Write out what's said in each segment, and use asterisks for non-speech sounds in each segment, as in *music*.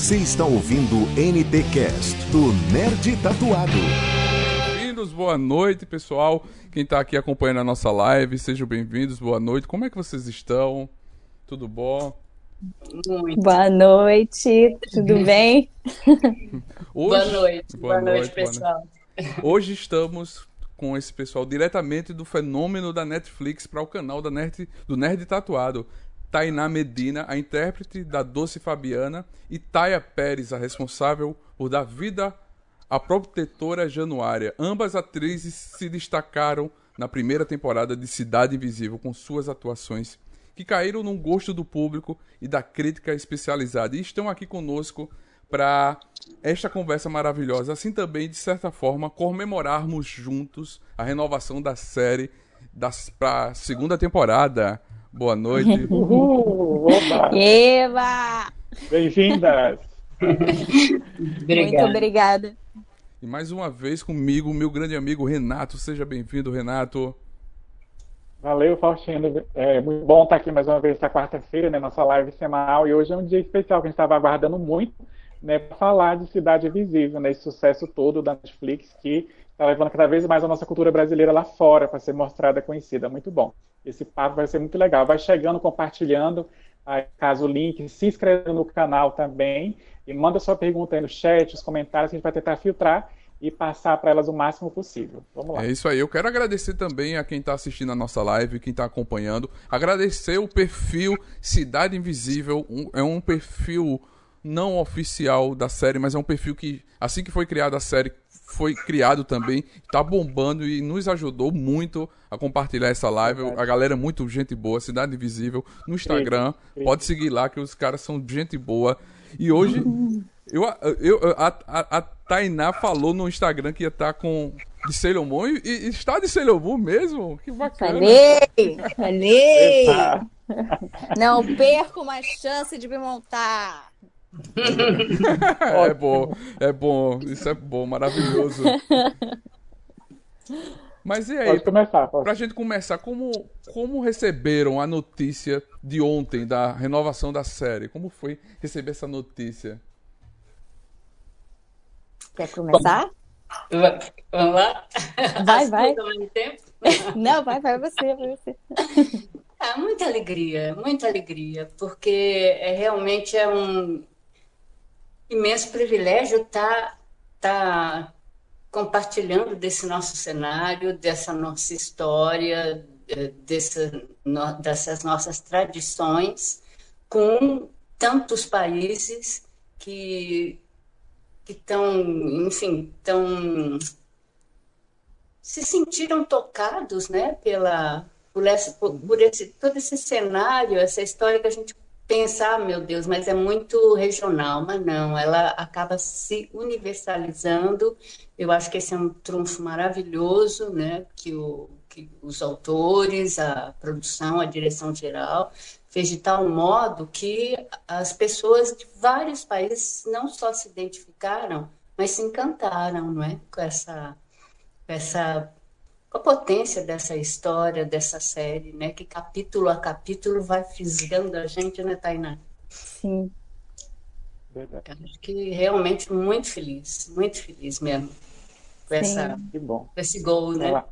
Você está ouvindo NT Cast do Nerd Tatuado. Bem-vindos, boa noite, pessoal. Quem está aqui acompanhando a nossa live, sejam bem-vindos, boa noite. Como é que vocês estão? Tudo bom? Muito. Boa noite, tudo bem? *laughs* Hoje... Boa noite, boa, boa noite, noite, pessoal. Boa noite. Hoje estamos com esse pessoal diretamente do fenômeno da Netflix para o canal da Nerd, do Nerd Tatuado. Tainá Medina, a intérprete da Doce Fabiana, e Taya Pérez, a responsável por dar vida à protetora Januária. Ambas atrizes se destacaram na primeira temporada de Cidade Invisível com suas atuações que caíram no gosto do público e da crítica especializada e estão aqui conosco para esta conversa maravilhosa, assim também, de certa forma, comemorarmos juntos a renovação da série para a segunda temporada. Boa noite. *laughs* Uhul, Eva! Bem-vindas! Muito obrigada. E mais uma vez comigo, meu grande amigo Renato. Seja bem-vindo, Renato. Valeu, Faustino. É muito bom estar aqui mais uma vez esta quarta-feira, né, nossa live semanal. E hoje é um dia especial que a gente estava aguardando muito, né, para falar de Cidade Visível, né, esse sucesso todo da Netflix que está levando cada vez mais a nossa cultura brasileira lá fora para ser mostrada, conhecida. Muito bom. Esse papo vai ser muito legal. Vai chegando, compartilhando, aí, caso o link, se inscrevendo no canal também e manda sua pergunta aí no chat, os comentários, que a gente vai tentar filtrar e passar para elas o máximo possível. Vamos lá. É isso aí. Eu quero agradecer também a quem está assistindo a nossa live, quem está acompanhando. Agradecer o perfil Cidade Invisível. Um, é um perfil não oficial da série, mas é um perfil que, assim que foi criada a série, foi criado também, tá bombando e nos ajudou muito a compartilhar essa live. A galera é muito gente boa, Cidade Invisível, no Instagram. Pode seguir lá que os caras são gente boa. E hoje *laughs* eu, eu, a, a, a Tainá falou no Instagram que ia estar tá com de Sailor Moon e, e está de Sailor Moon mesmo? Que bacana. Falei, *laughs* falei. Não perco mais chance de me montar. É bom, é bom, isso é bom, maravilhoso. Mas e aí, pode começar, pode. pra gente começar, como, como receberam a notícia de ontem da renovação da série? Como foi receber essa notícia? Quer começar? Vamos lá? Vai, vai. *laughs* Não, vai, vai você, vai você. Ah, muita alegria, muita alegria, porque é, realmente é um, imenso privilégio estar tá, tá compartilhando desse nosso cenário, dessa nossa história, dessa, no, dessas nossas tradições com tantos países que estão, enfim, estão se sentiram tocados, né, pela por, essa, por esse todo esse cenário, essa história que a gente pensar, meu Deus, mas é muito regional, mas não, ela acaba se universalizando. Eu acho que esse é um trunfo maravilhoso, né? Que, o, que os autores, a produção, a direção geral fez de tal modo que as pessoas de vários países não só se identificaram, mas se encantaram, não é? Com essa, essa a potência dessa história, dessa série, né? Que capítulo a capítulo vai fisgando a gente, né, Tainá? Sim. Acho que realmente muito feliz, muito feliz mesmo com, essa, com esse gol, né?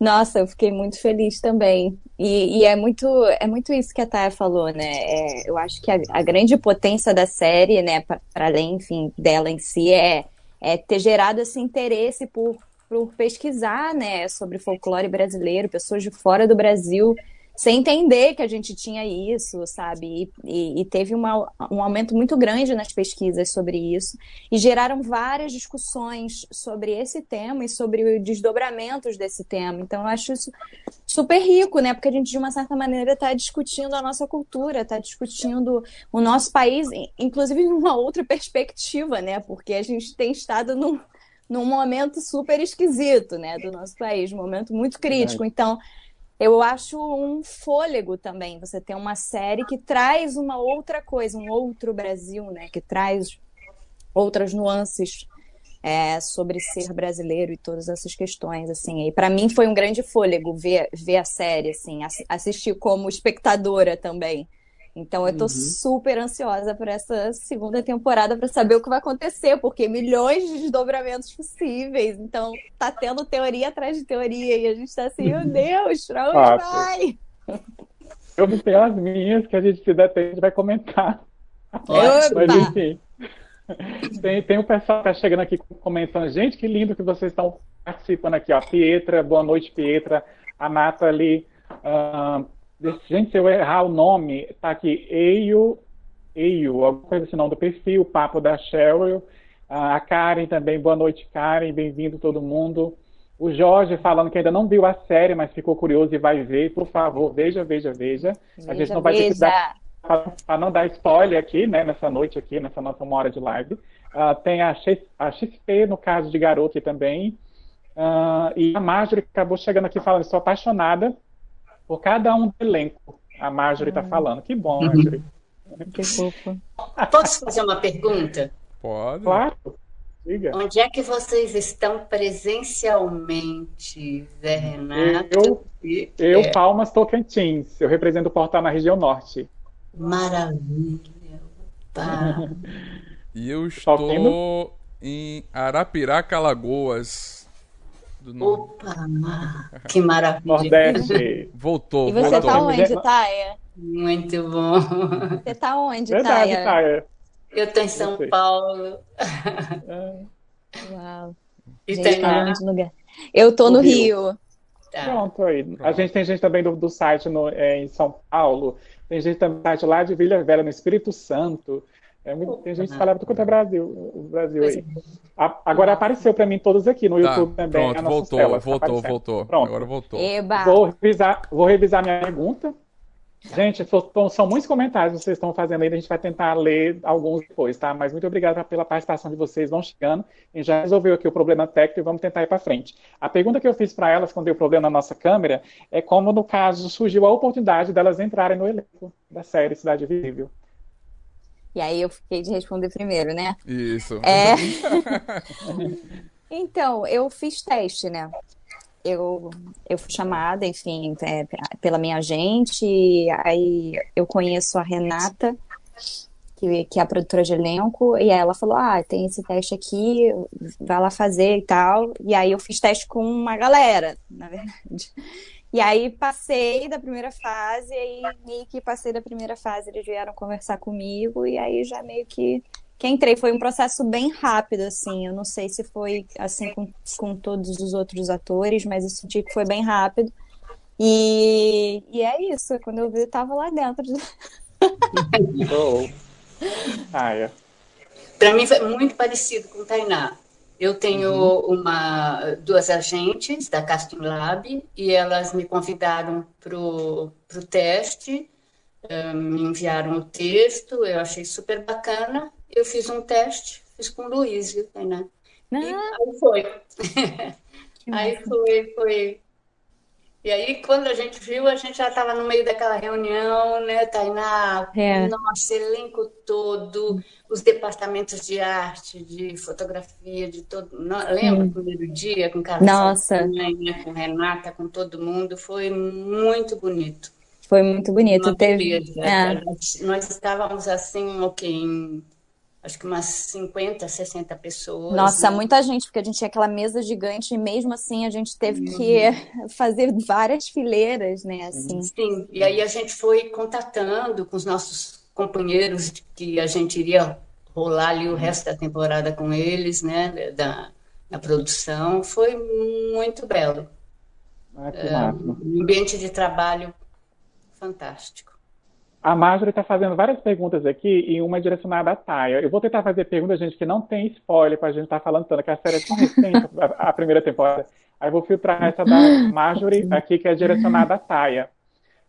Nossa, eu fiquei muito feliz também. E, e, é muito é muito isso que a Taya falou, né? É, eu acho que a, a, grande potência da série, né, para além, enfim, dela em si, é, é ter gerado esse interesse por por pesquisar, né, sobre folclore brasileiro, pessoas de fora do Brasil, sem entender que a gente tinha isso, sabe? E, e, teve uma, um aumento muito grande nas pesquisas sobre isso, e geraram várias discussões sobre esse tema e sobre os desdobramentos desse tema. Então, eu acho isso super rico, né? Porque a gente, de uma certa maneira, está discutindo a nossa cultura, está discutindo o nosso país, inclusive *laughs* numa outra perspectiva, né? Porque a gente tem estado num num momento super esquisito, né, do nosso país, um momento muito crítico. Então, eu acho um fôlego também você ter uma série que traz uma outra coisa, um outro Brasil, né, que traz outras nuances é, sobre ser brasileiro e todas essas questões, assim. E para mim foi um grande fôlego ver, ver a série, assim, assistir como espectadora também. Então eu tô uhum. super ansiosa por essa segunda temporada para saber o que vai acontecer, porque milhões de desdobramentos possíveis. Então tá tendo teoria atrás de teoria e a gente tá assim, meu Deus, pra onde vai? Eu tenho as minhas que a gente se der tempo vai comentar. Opa! Mas enfim. Tem, tem o pessoal que tá chegando aqui comentando, gente, que lindo que vocês estão participando aqui, ó. Pietra, boa noite, Pietra. A Nathalie. Uh, gente, se eu errar o nome, tá aqui, Eio, Eio, alguma coisa assim, nome do perfil, papo da Cheryl. A Karen também, boa noite, Karen, bem-vindo todo mundo. O Jorge falando que ainda não viu a série, mas ficou curioso e vai ver. Por favor, veja, veja, veja. veja a gente não vai veja. ter que dar para não dar spoiler aqui, né, nessa noite aqui, nessa nossa uma hora de live. Uh, tem a, X, a XP, no caso de garoto também. Uh, e a Marjorie acabou chegando aqui falando, estou apaixonada por cada um do elenco. A Marjorie está falando. Que bom, Marjorie. Que fofa. Posso fazer uma pergunta? Pode. Claro. Diga. Onde é que vocês estão presencialmente, Zé Renato? Eu, eu é... Palmas Tocantins. Eu represento o portal na região norte. Maravilha. Opa. *laughs* E eu estou em Arapiraca, Alagoas. Opa, que maravilha. Nordeste. Voltou. E você voltou. tá onde, Taia? Muito bom. Você tá onde, Verdade, Taia? Taia. Eu tô em São Paulo. Uau. E tem tá onde lugar? Eu tô no, no Rio. Rio. Tá. Pronto aí. Pronto. A gente tem gente também do, do site no, é, em São Paulo. Tem gente também lá de Vila Velha, no Espírito Santo. É muito, tem gente que fala quanto é Brasil, o Brasil aí. A, agora apareceu para mim todos aqui no tá, YouTube também. Pronto, voltou, telas, voltou, voltou. Pronto. Agora voltou. Eba. Vou revisar, vou revisar minha pergunta. Gente, são muitos comentários que vocês estão fazendo aí, a gente vai tentar ler alguns depois, tá? Mas muito obrigado pela participação de vocês, vão chegando. A gente já resolveu aqui o problema técnico e vamos tentar ir para frente. A pergunta que eu fiz para elas quando deu problema na nossa câmera é como, no caso, surgiu a oportunidade delas entrarem no elenco da série Cidade Visível. E aí eu fiquei de responder primeiro, né? Isso. É... *laughs* então, eu fiz teste, né? eu, eu fui chamada, enfim, é, pela minha agente, aí eu conheço a Renata, que, que é a produtora de elenco, e aí ela falou, ah, tem esse teste aqui, vai lá fazer e tal, e aí eu fiz teste com uma galera, na verdade. E aí passei da primeira fase, e aí meio que passei da primeira fase, eles vieram conversar comigo, e aí já meio que que entrei. Foi um processo bem rápido, assim. Eu não sei se foi assim com, com todos os outros atores, mas eu senti que foi bem rápido. E, e é isso. Quando eu vi, eu tava lá dentro. *laughs* oh. ah, é. Para mim foi muito parecido com o Tainá. Eu tenho uhum. uma, duas agentes da Casting Lab e elas me convidaram para o teste, me enviaram o texto, eu achei super bacana eu fiz um teste, fiz com o Luiz, viu, Tainá? Ah. E aí foi. *laughs* aí foi, foi. E aí, quando a gente viu, a gente já estava no meio daquela reunião, né, Tainá? É. Nossa, elenco todo, os departamentos de arte, de fotografia, de todo. Lembra o primeiro dia com Carlos? Nossa. Né, com Renata, com todo mundo? Foi muito bonito. Foi muito bonito. Teve... É. Nós estávamos assim, ok, em acho que umas 50, 60 pessoas. Nossa, né? muita gente, porque a gente tinha aquela mesa gigante e mesmo assim a gente teve uhum. que *laughs* fazer várias fileiras, né? Assim. Sim, e aí a gente foi contatando com os nossos companheiros que a gente iria rolar ali o resto da temporada com eles, né? Da, da produção. Foi muito belo. Ah, que é, um ambiente de trabalho fantástico. A Marjorie está fazendo várias perguntas aqui e uma é direcionada à Taia. Eu vou tentar fazer perguntas, gente, que não tem spoiler para a gente estar tá falando tanto, que a série é tão recente, *laughs* a, primeira temporada. Aí eu vou filtrar essa da Marjorie aqui, que é direcionada à Taia.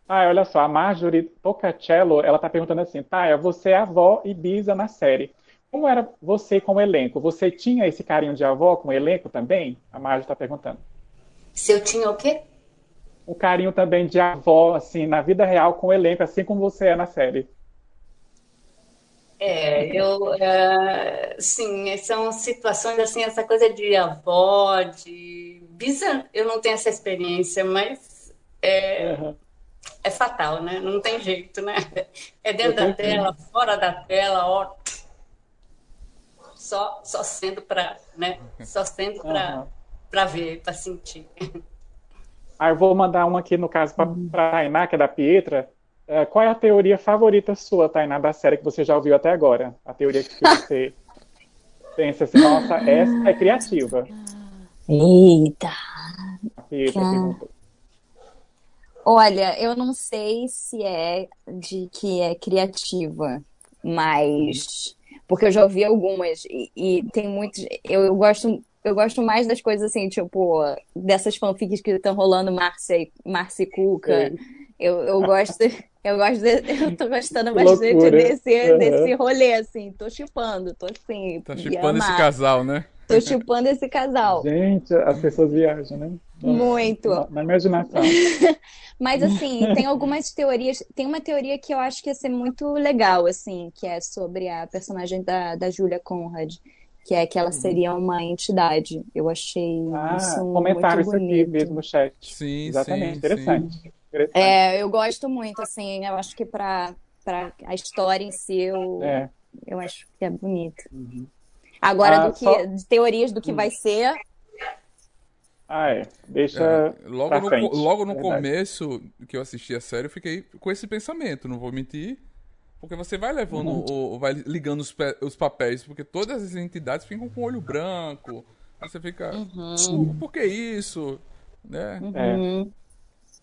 Ah, olha só, a Marjorie Tocacello, ela está perguntando assim, Taia, você é avó e bisa na série. Como era você com o elenco? Você tinha esse carinho de avó com o elenco também? A Marjorie está perguntando. Se eu tinha o quê? Um carinho também de avó, assim, na vida real com o elenco, assim como você é na série. É, eu, é, sim, são situações assim, essa coisa de avó, de bisa, eu não tenho essa experiência, mas é, uhum. é fatal, né? Não tem jeito, né? *laughs* É dentro da tela, fora da tela, ó. Só, só sendo para, né? Só sendo para uhum. ver, para sentir. *laughs* Ah, eu vou mandar uma aqui, no caso, para a Tainá, que é da Pietra. É, qual é a teoria favorita sua, Tainá, da série que você já ouviu até agora? A teoria que você *laughs* pensa assim, nossa, essa é criativa. Eita! Pietra perguntou. Olha, eu não sei se é de que é criativa, mas porque eu já ouvi algumas e, e tem muitos. Eu, eu, gosto, eu gosto mais das coisas assim, tipo dessas fanfics que estão rolando, Márcia, Márcia Cuca. Eu, eu gosto. Eu gosto de, *laughs* eu tô gostando bastante desse, uhum. desse rolê, assim. Tô chipando, tô assim. Tá chipando esse casal, né? Tô chupando esse casal. Gente, as pessoas viajam, né? Muito. Na, na imaginação. *laughs* Mas assim, tem algumas teorias. Tem uma teoria que eu acho que ia ser muito legal, assim, que é sobre a personagem da, da Julia Conrad, que é que ela seria uma entidade. Eu achei ah, isso comentaram muito isso aqui mesmo no chat. Sim, Exatamente, sim, interessante. sim. interessante. É, eu gosto muito, assim, eu acho que para a história em si, eu, É. eu acho que é bonito. Agora, Ah, do que, só- de teorias do que vai ser, Ah, é. Deixa. É, logo no, frente, logo no verdade. começo que eu assisti a série, eu fiquei com esse pensamento, não vou mentir. Porque você vai levando, Uhum. o, vai ligando os, os papéis, porque todas as entidades ficam com o olho branco. Aí você fica, Uhum. por que isso? Né? É.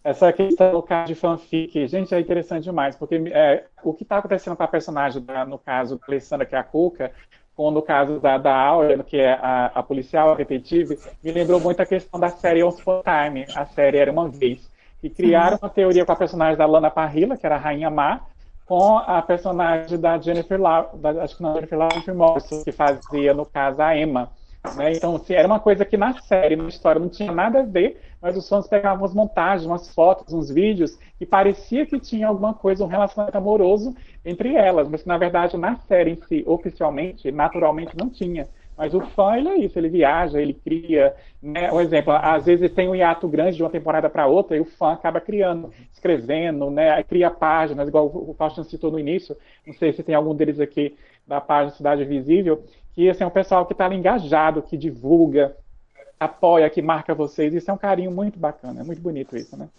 Essa questão do caso de fanfic, gente, é interessante demais, porque é, o que está acontecendo com a personagem, da- no caso da Alessandra, que é a Cuca, com no caso da, da Áurea, que é a, a policial, a detetive, me lembrou muito a questão da série Once Upon a Time, a série Era Uma Vez, que criaram uma teoria com a personagem da Lana Parrilla, que era a Rainha Má, com a personagem da Jennifer da, acho que não, Jennifer Lawrence Morrison, que fazia, no caso, a Emma. né? Então, assim, era uma coisa que na série, na história, não tinha nada a ver, mas os fãs pegavam umas montagens, umas fotos, uns vídeos, e parecia que tinha alguma coisa, um relacionamento amoroso entre elas, mas que, na verdade, na série em si, oficialmente, naturalmente, não tinha. Mas o fã, ele é isso, ele viaja, ele cria, né? Um exemplo, às vezes tem um hiato grande de uma temporada para outra e o fã acaba criando, escrevendo, né? Cria páginas, igual o Faustino citou no início, não sei se tem algum deles aqui da página Cidade Visível, que assim, é um pessoal que está engajado, que divulga, apoia, que marca vocês, isso é um carinho muito bacana, é muito bonito isso, né?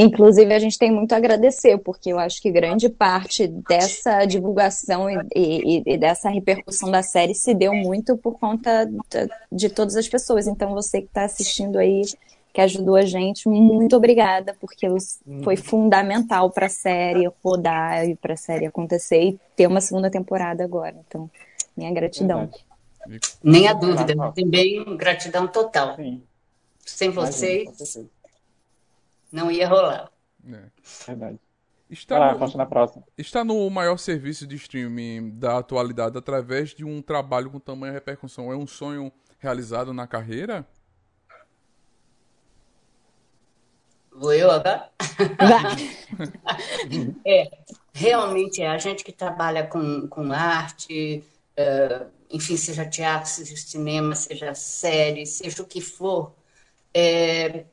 Inclusive, a gente tem muito a agradecer, porque eu acho que grande parte dessa divulgação e, e- e dessa repercussão da série se deu muito por conta de todas as pessoas. Então, você que está assistindo aí, que ajudou a gente, muito obrigada, porque os- foi fundamental para a série rodar e para a série acontecer e ter uma segunda temporada agora. Então, minha gratidão. Verdade. Nem a dúvida. Também gratidão total. Sim, Sem vocês. Não ia rolar. É. Verdade. Está, lá, no, Fausto, na próxima. está no maior serviço de streaming da atualidade através de um trabalho com tamanha repercussão. É um sonho realizado na carreira? Vou eu agora? *laughs* É, realmente é a gente que trabalha com, com arte, eh, enfim, seja teatro, seja cinema, seja série, seja o que for, é,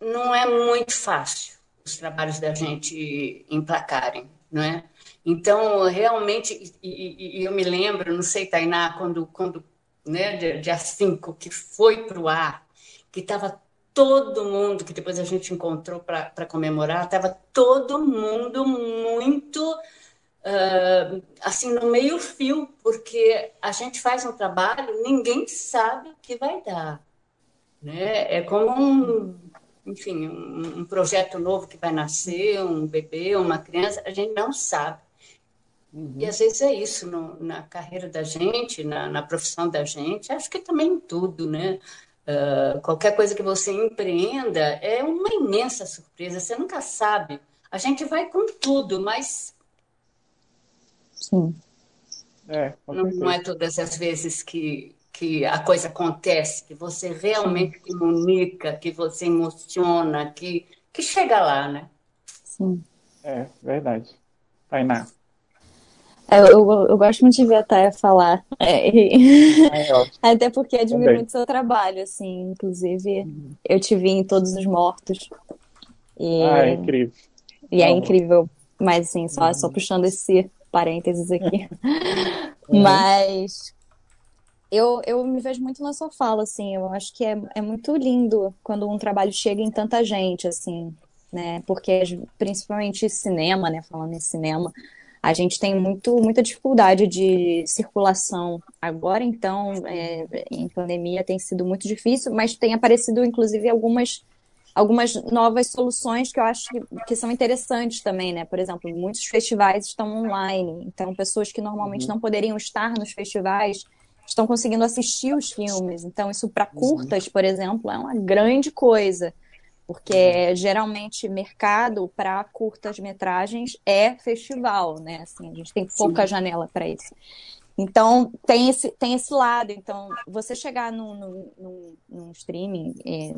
não é muito fácil os trabalhos da gente emplacarem, não é? Então, realmente, e, e- eu me lembro, não sei, Tainá, quando, quando né, dia- dia 5, que foi para o ar, que estava todo mundo, que depois a gente encontrou para comemorar, estava todo mundo muito ah, assim no meio fio, porque a gente faz um trabalho, ninguém sabe o que vai dar, né? É como um, enfim, um, um projeto novo que vai nascer, um bebê, uma criança, a gente não sabe. E às vezes é isso no- na carreira da gente, na, na profissão da gente, acho que também em tudo, né? Ah, qualquer coisa que você empreenda é uma imensa surpresa, você nunca sabe. A gente vai com tudo, mas Sim. É, não, não é todas as vezes que, que a coisa acontece, que você realmente comunica, que você emociona, que, que chega lá, né? Sim. É, verdade. Tainá. Eu, eu, eu gosto muito de ver a Taya falar. É, *laughs* e- É, ótimo. Até porque admiro Também. muito seu trabalho, assim. Inclusive, eu te vi em Todos os Mortos. E, ah, é incrível. E é incrível, mas assim, só, só puxando esse parênteses aqui. uhum. *laughs* Mas eu, eu me vejo muito na sua fala, assim, eu acho que é, é muito lindo quando um trabalho chega em tanta gente, assim, né? Porque principalmente cinema, né? Falando em cinema, a gente tem muito, muita dificuldade de circulação. Agora, então, é, em pandemia tem sido muito difícil, mas tem aparecido, inclusive, algumas, algumas novas soluções que eu acho que, que são interessantes também, né? Por exemplo, muitos festivais estão online, então pessoas que normalmente uhum. não poderiam estar nos festivais estão conseguindo assistir os filmes. Então, isso para uhum. curtas, por exemplo, é uma grande coisa porque uhum. geralmente mercado para curtas metragens é festival, né? Assim, a gente tem pouca Sim. janela para isso. Então tem esse, tem esse lado. Então, você chegar num, num, num streaming é,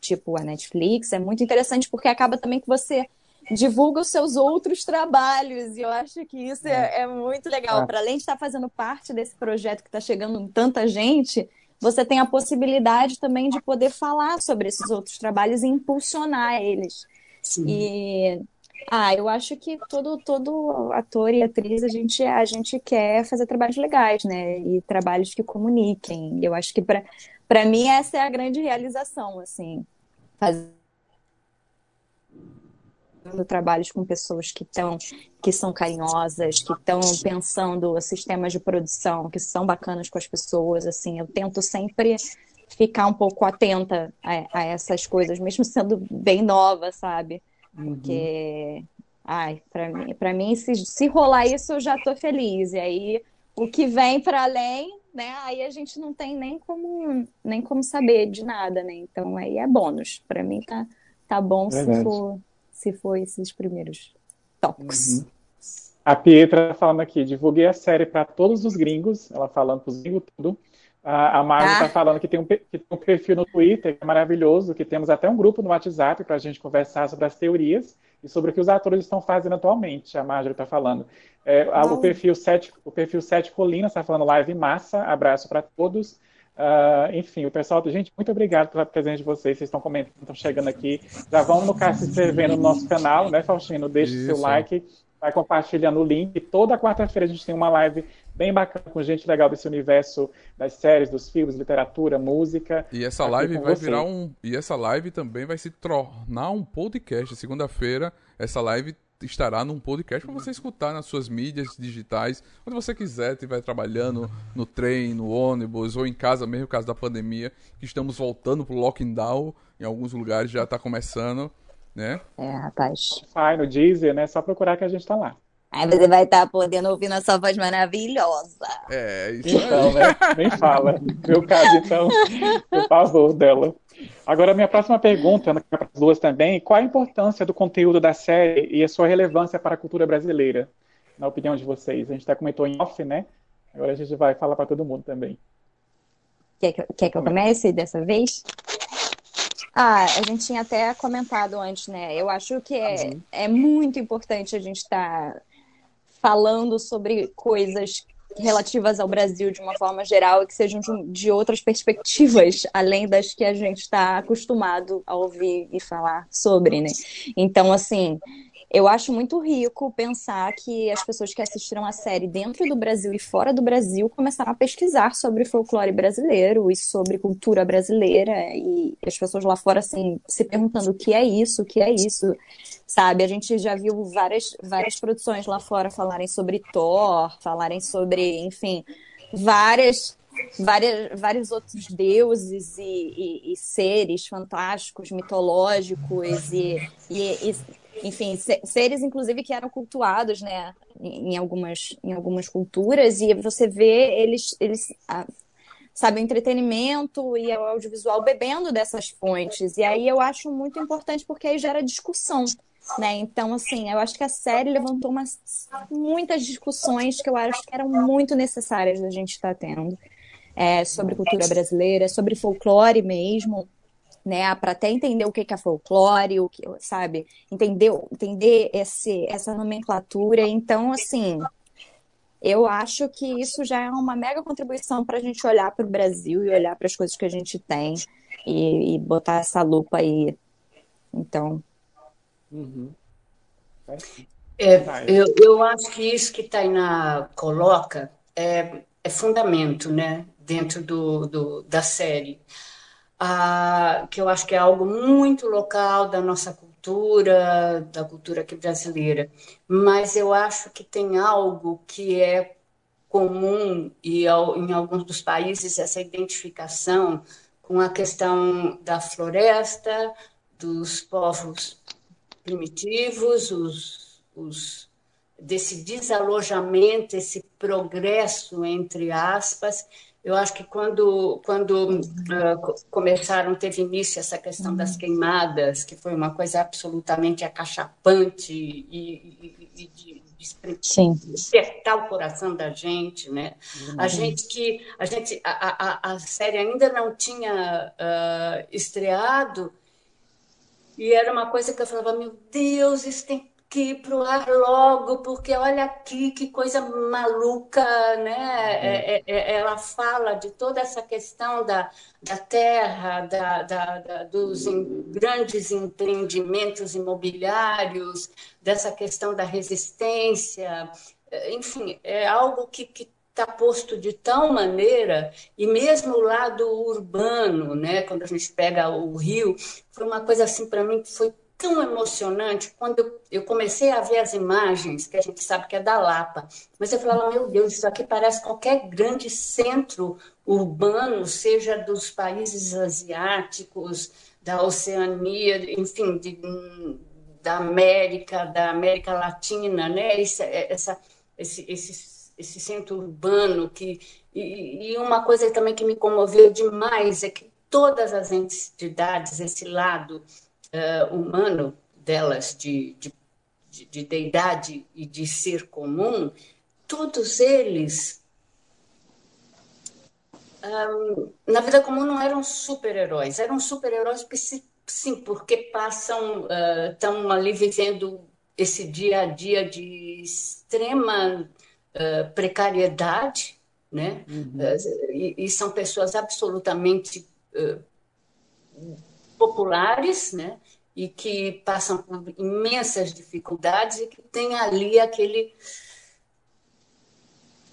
tipo a Netflix é muito interessante porque acaba também que você divulga os seus outros trabalhos. E eu acho que isso é, é, é muito legal. É. Para além de estar fazendo parte desse projeto que está chegando em tanta gente, você tem a possibilidade também de poder falar sobre esses outros trabalhos e impulsionar eles. Sim. E ah, eu acho que todo, todo ator e atriz a gente, a gente quer fazer trabalhos legais, né? E trabalhos que comuniquem. Eu acho que para mim essa é a grande realização, assim, fazer trabalhos com pessoas que estão que são carinhosas, que estão pensando sistemas de produção que são bacanas com as pessoas, assim, eu tento sempre ficar um pouco atenta a, a essas coisas, mesmo *laughs* sendo bem nova, sabe? Uhum. Porque, ai, para mim, para mim se, se rolar isso eu já tô feliz. E aí o que vem para além, né? Aí a gente não tem nem como nem como saber de nada, né? Então aí é bônus. Para mim tá tá bom Verdade. se for se for esses primeiros tópicos. Uhum. A Pietra falando aqui, divulguei a série para todos os gringos, ela falando para os gringos tudo. A, a Marvel está ah. falando que tem, um, que tem um perfil no Twitter que é maravilhoso, que temos até um grupo no WhatsApp para a gente conversar sobre as teorias e sobre o que os atores estão fazendo atualmente. A Marjorie está falando. É, a, o, perfil 7, o perfil 7 Colinas está falando live massa, abraço para todos. Uh, enfim, o pessoal, gente, muito obrigado pela presença de vocês. Vocês estão comentando, estão chegando aqui. Já vão no caso se inscrevendo no nosso canal, né, Faustino? Deixe Isso. seu like, vai compartilhando o link. Toda quarta-feira a gente tem uma live bem bacana com gente legal desse universo das séries, dos filmes, literatura, música. E essa live vai você. virar um. E essa live também vai se tornar um podcast. Segunda-feira, essa live estará num podcast para você escutar nas suas mídias digitais, quando você quiser, estiver trabalhando no trem, no ônibus ou em casa mesmo, por causa da pandemia, que estamos voltando pro lockdown, em alguns lugares já está começando, né? É, rapaz. Vai no Deezer, né? Só procurar que a gente está lá. Aí você vai estar tá podendo ouvir nossa voz maravilhosa. É, isso então, né? Nem fala. Meu caso, então, por favor, dela. Agora, minha próxima pergunta, né, para as duas também, qual a importância do conteúdo da série e a sua relevância para a cultura brasileira, na opinião de vocês? A gente até comentou em off, né? Agora a gente vai falar para todo mundo também. Quer que, quer que eu comece dessa vez? Ah, a gente tinha até comentado antes, né? Eu acho que é, uhum. é muito importante a gente estar tá falando sobre coisas relativas ao Brasil de uma forma geral e que sejam de outras perspectivas, além das que a gente está acostumado a ouvir e falar sobre, né? Então, assim, eu acho muito rico pensar que as pessoas que assistiram a série dentro do Brasil e fora do Brasil começaram a pesquisar sobre folclore brasileiro e sobre cultura brasileira e as pessoas lá fora assim se perguntando o que é isso, o que é isso, sabe? A gente já viu várias várias produções lá fora falarem sobre Thor, falarem sobre, enfim, várias várias, vários outros deuses e, e, e seres fantásticos, mitológicos e, e, enfim, seres inclusive que eram cultuados, né, em algumas, em algumas culturas, e você vê eles, eles sabe, o entretenimento e o audiovisual bebendo dessas fontes. E aí eu acho muito importante porque aí gera discussão. Né? Então, assim, eu acho que a série levantou umas, muitas discussões que eu acho que eram muito necessárias da gente estar tendo é, sobre cultura brasileira, sobre folclore mesmo, né, para até entender o que é folclore, o que, sabe, entender, entender esse, essa nomenclatura. Então, assim, eu acho que isso já é uma mega contribuição para a gente olhar para o Brasil e olhar para as coisas que a gente tem e, e, botar essa lupa aí. Então, Uhum. É, eu, eu acho que isso que Tainá coloca é, é fundamento, né, dentro do, do da série. Ah, que eu acho que é algo muito local da nossa cultura, da cultura aqui brasileira. Mas eu acho que tem algo que é comum e em alguns dos países essa identificação com a questão da floresta, dos povos primitivos, os, os, desse desalojamento, esse progresso, entre aspas. Eu acho que quando, quando uh, começaram, teve início essa questão das uhum. queimadas, que foi uma coisa absolutamente acachapante e, e, e de despertar o coração da gente, né? Uhum. A gente que a gente a, a, a série ainda não tinha uh, estreado e era uma coisa que eu falava, meu Deus, isso tem que ir para o ar logo, porque olha aqui que coisa maluca, né? É, é, é, ela fala de toda essa questão da, da terra, da, da, da dos em, grandes empreendimentos imobiliários, dessa questão da resistência, enfim, é algo que, que está posto de tal maneira, e mesmo o lado urbano, né, quando a gente pega o Rio, foi uma coisa assim para mim que foi tão emocionante quando eu, comecei a ver as imagens, que a gente sabe que é da Lapa, mas eu falava, meu Deus, isso aqui parece qualquer grande centro urbano, seja dos países asiáticos, da Oceania, enfim, de, da América, da América Latina, né? Essa, essa, esse, esse esse centro urbano que e, e, uma coisa também que me comoveu demais é que todas as entidades esse lado uh, humano delas de, de, de, de deidade e de ser comum todos eles um, na vida comum não eram super-heróis eram super-heróis sim porque passam estão uh, ali vivendo esse dia a dia de extrema uh, precariedade, né? Uhum. Uh, e, e, são pessoas absolutamente populares, né? E que passam por imensas dificuldades e que tem ali aquele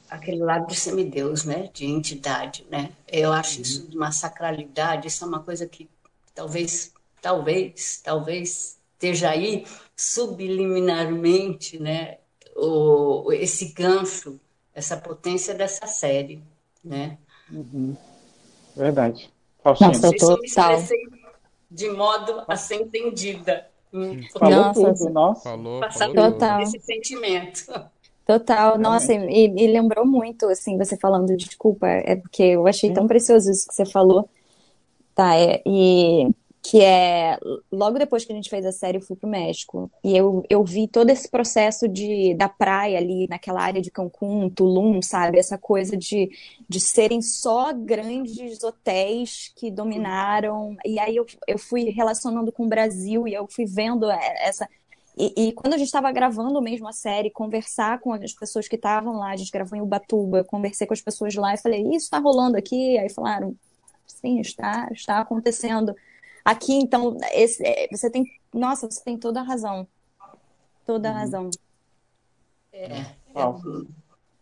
aquele lado de semideus, né? De entidade, né? Eu acho uhum. isso de uma sacralidade, isso é uma coisa que talvez, talvez, talvez esteja aí subliminarmente, né? o, esse gancho, essa potência dessa série, né? Uhum. Verdade. Faustina. Nossa, eu tô total. De modo a ser entendida. Falou Nossa, tudo, nossa. Falou, Passar falou total. esse sentimento. Total, nossa, e, e, lembrou muito, assim, você falando, desculpa, é porque eu achei tão precioso isso que você falou, tá, é, e que é logo depois que a gente fez a série, eu fui pro México e eu, eu vi todo esse processo de da praia ali naquela área de Cancún, Tulum, sabe, essa coisa de, de serem só grandes hotéis que dominaram e aí eu, eu fui relacionando com o Brasil e eu fui vendo essa e, e quando a gente estava gravando mesmo a série, conversar com as pessoas que estavam lá, a gente gravou em Ubatuba, conversei com as pessoas lá e falei, isso está rolando aqui? Aí falaram, sim, está, está acontecendo. Aqui, então, esse, é, você tem. Nossa, você tem toda a razão. Toda a uhum. razão. É. é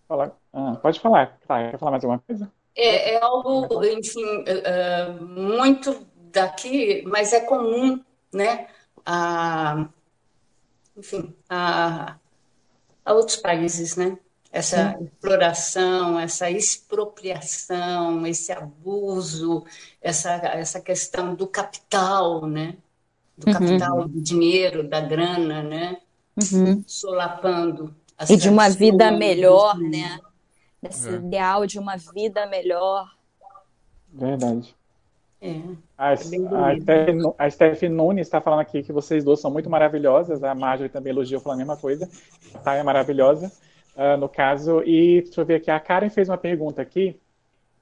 Fala. Ah, pode falar, Clara. Quer falar mais alguma coisa? É, é algo, enfim, uh, muito daqui, mas é comum, né? A, enfim, a, a outros países, né? Essa Sim. exploração, essa expropriação, esse abuso, essa, essa questão do capital, né? Do uhum. capital, do dinheiro, da grana, né? Uhum. Solapando. E de uma vida melhor, né? Esse é. ideal de uma vida melhor. Verdade. É. A, a, Steph, a Steph Nunes está falando aqui que vocês duas são muito maravilhosas. A Marjorie também elogiou, falando a mesma coisa. Tá, é maravilhosa uh, no caso. E deixa eu ver aqui, a Karen fez uma pergunta aqui,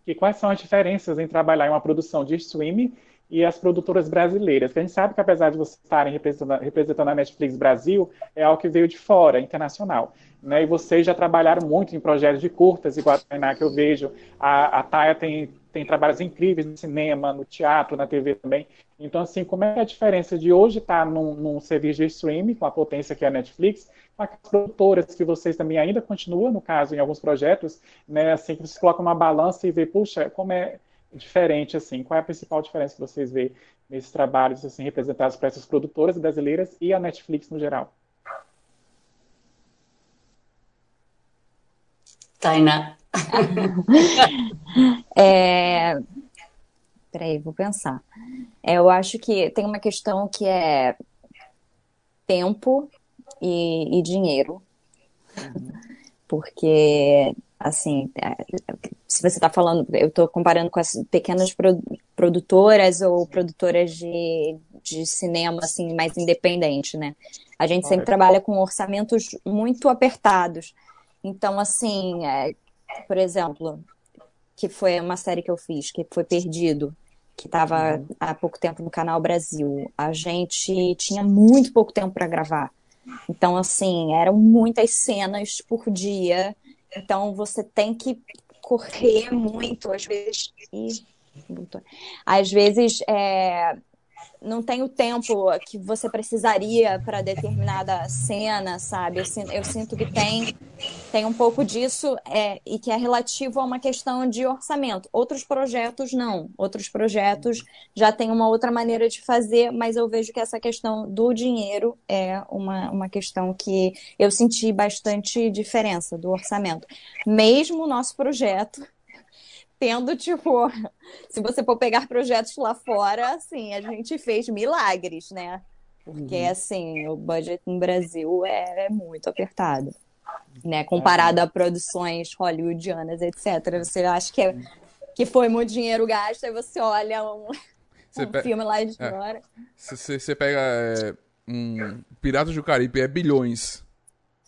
que quais são as diferenças em trabalhar em uma produção de streaming e as produtoras brasileiras. A gente sabe que apesar de vocês estarem representando, representando a Netflix Brasil, é algo que veio de fora, internacional. Né? E vocês já trabalharam muito em projetos de curtas, igual a Tainá, que eu vejo. A, a Taia tem, tem trabalhos incríveis no cinema, no teatro, na TV também. Então, assim, como é, é a diferença de hoje estar num, num serviço de streaming, com a potência que é a Netflix, com as produtoras que vocês também ainda continuam, no caso, em alguns projetos, né? Assim, que vocês colocam uma balança e vê, puxa, como é diferente, assim? Qual é a principal diferença que vocês vê nesses trabalhos, assim, representados por essas produtoras brasileiras e a Netflix no geral? Tainá. É... Peraí, vou pensar. É, eu acho que tem uma questão que é tempo e, e dinheiro. Uhum. Porque assim, é, se você está falando, eu estou comparando com as pequenas produtoras ou produtoras de, de cinema, assim, mais independente, né? A gente sempre trabalha com orçamentos muito apertados. Então, assim, é, por exemplo, que foi uma série que eu fiz, que foi Perdido, que estava uhum. há pouco tempo no Canal Brasil. A gente tinha muito pouco tempo para gravar. Então, assim, eram muitas cenas por dia então você tem que correr muito, às vezes. Às vezes é, não tem o tempo que você precisaria para determinada cena, sabe? Eu sinto, eu sinto, que tem, tem um pouco disso é, e que é relativo a uma questão de orçamento. Outros projetos não. Outros projetos já têm uma outra maneira de fazer, mas eu vejo que essa questão do dinheiro é uma, uma questão que eu senti bastante diferença do orçamento. Mesmo o nosso projeto tendo, tipo, *laughs* se você for pegar projetos lá fora, assim, a gente fez milagres, né? Porque, uhum. assim, o budget no Brasil é, é muito apertado. Né? Comparado a produções hollywoodianas, etc. Você acha que, é, que foi muito dinheiro gasto, aí você olha um, *laughs* um filme lá de é. fora. Você pega é, um Piratas do Caribe, é bilhões.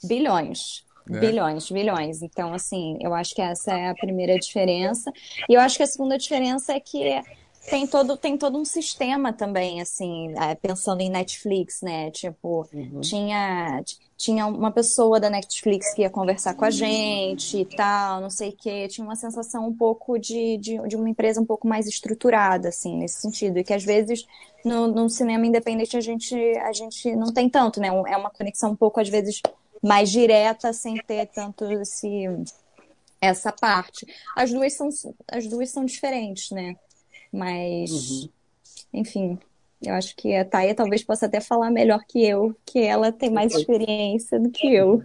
Bilhões. Né? Bilhões, bilhões. Então, assim, eu acho que essa é a primeira diferença. E eu acho que a segunda diferença é que tem todo, tem todo um sistema também, assim, é, pensando em Netflix, né? Tipo, uhum. tinha, tinha uma pessoa da Netflix que ia conversar com a gente e tal, não sei o quê. Tinha uma sensação um pouco de, de, de, uma empresa um pouco mais estruturada, assim, nesse sentido. E que às vezes no, no cinema independente a gente, a gente não tem tanto, né? É uma conexão um pouco, às vezes, mais direta, sem ter tanto esse, essa parte. As duas são, as duas são diferentes, né? Mas, uhum. enfim, eu acho que a Taia talvez possa até falar melhor que eu, que ela tem mais experiência do que eu.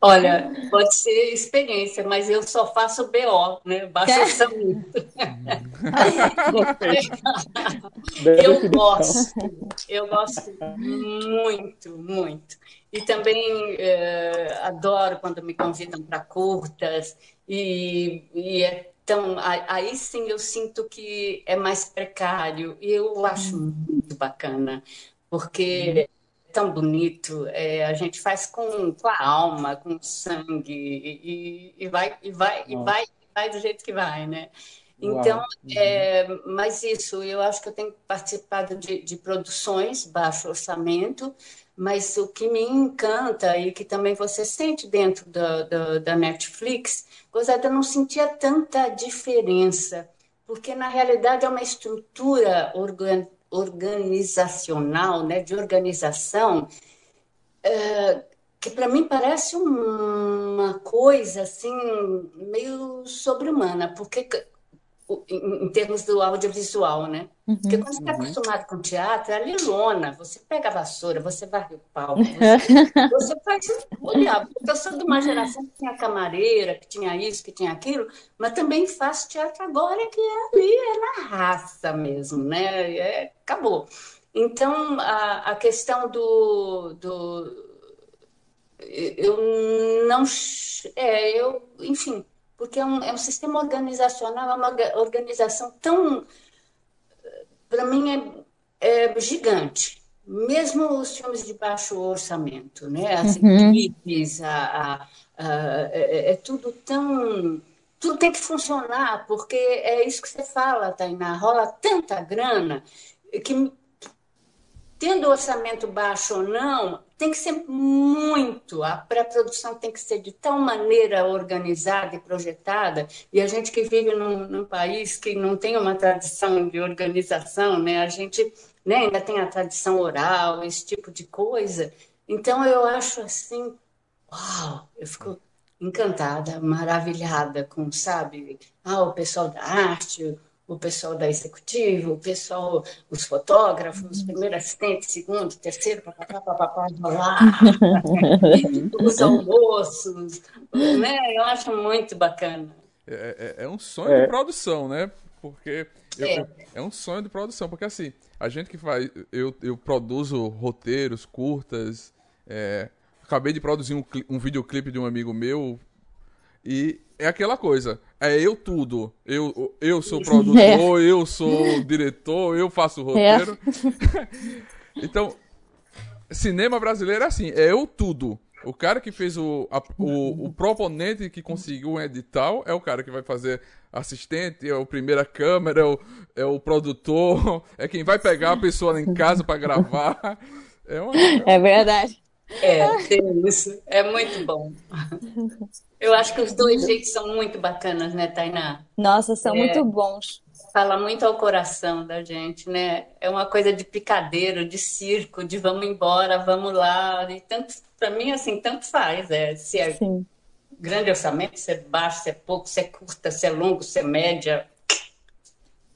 Olha, pode ser experiência, mas eu só faço BO, né? Baixo *laughs* orçamento. eu gosto, eu gosto muito, muito. E também eh, adoro quando me convidam para curtas, e, e é tão, aí sim eu sinto que é mais precário, e eu acho hum. muito bacana, porque é tão bonito, é, a gente faz com, com a alma, com sangue, e, e vai, e vai, e vai, vai do jeito que vai, né? Então, é, mas isso, eu acho que eu tenho participado de, de produções baixo orçamento, mas o que me encanta e que também você sente dentro da, da, da Netflix, Rosada, eu não sentia tanta diferença, porque na realidade é uma estrutura organ, organizacional, né, de organização, é, que para mim parece uma coisa assim meio sobre-humana, porque em termos do audiovisual, né? Uhum, Porque quando você está uhum. acostumado com teatro, é lona, você pega a vassoura, você varre o palco, *laughs* você, você faz. Olha, eu sou de uma geração que tinha camareira, que tinha isso, que tinha aquilo, mas também faço teatro agora que é ali, é na raça mesmo, né? É, acabou. Então, a, a questão do, do. Eu não. É, eu, enfim porque é um, é um sistema organizacional, é uma organização tão, para mim, é, é, gigante. Mesmo os filmes de baixo orçamento, né? as uhum. equipes, a, a, a, é, é, tudo tão tudo tem que funcionar, porque é isso que você fala, Tainá, rola tanta grana que tendo orçamento baixo ou não, tem que ser muito, a pré-produção tem que ser de tal maneira organizada e projetada, e a gente que vive num, num país que não tem uma tradição de organização, né? a gente né, ainda tem a tradição oral, esse tipo de coisa, então eu acho assim, uau, eu fico encantada, maravilhada com, sabe, ah, o pessoal da arte, o pessoal da executiva, o pessoal, os fotógrafos, primeiro assistente, segundo, terceiro, papapá, papapá, lá, *laughs* os almoços, né? Eu acho muito bacana. É, é, é um sonho é. de produção, né? Porque eu, é. é um sonho de produção, porque assim, a gente que faz, eu, eu produzo roteiros, curtas, é, acabei de produzir um, um videoclipe de um amigo meu e é aquela coisa. É eu tudo. Eu, eu sou *laughs* produtor, é. eu sou diretor, eu faço roteiro. É. *laughs* então, cinema brasileiro é assim, é eu tudo. O cara que fez o, a, o, o proponente que conseguiu um edital é o cara que vai fazer assistente, é o primeira câmera, é o, é o produtor, *laughs* é quem vai pegar a pessoa em casa para gravar. É, uma... é verdade. É, tem isso. É muito bom. Eu acho que os dois jeitos são muito bacanas, né, Tainá? Nossa, são é, muito bons. Fala muito ao coração da gente, né? É uma coisa de picadeiro, de circo, de vamos embora, vamos lá. E tanto, para mim, assim, tanto faz. É, se é Sim. grande orçamento, se é baixo, se é pouco, se é curta, se é longo, se é média.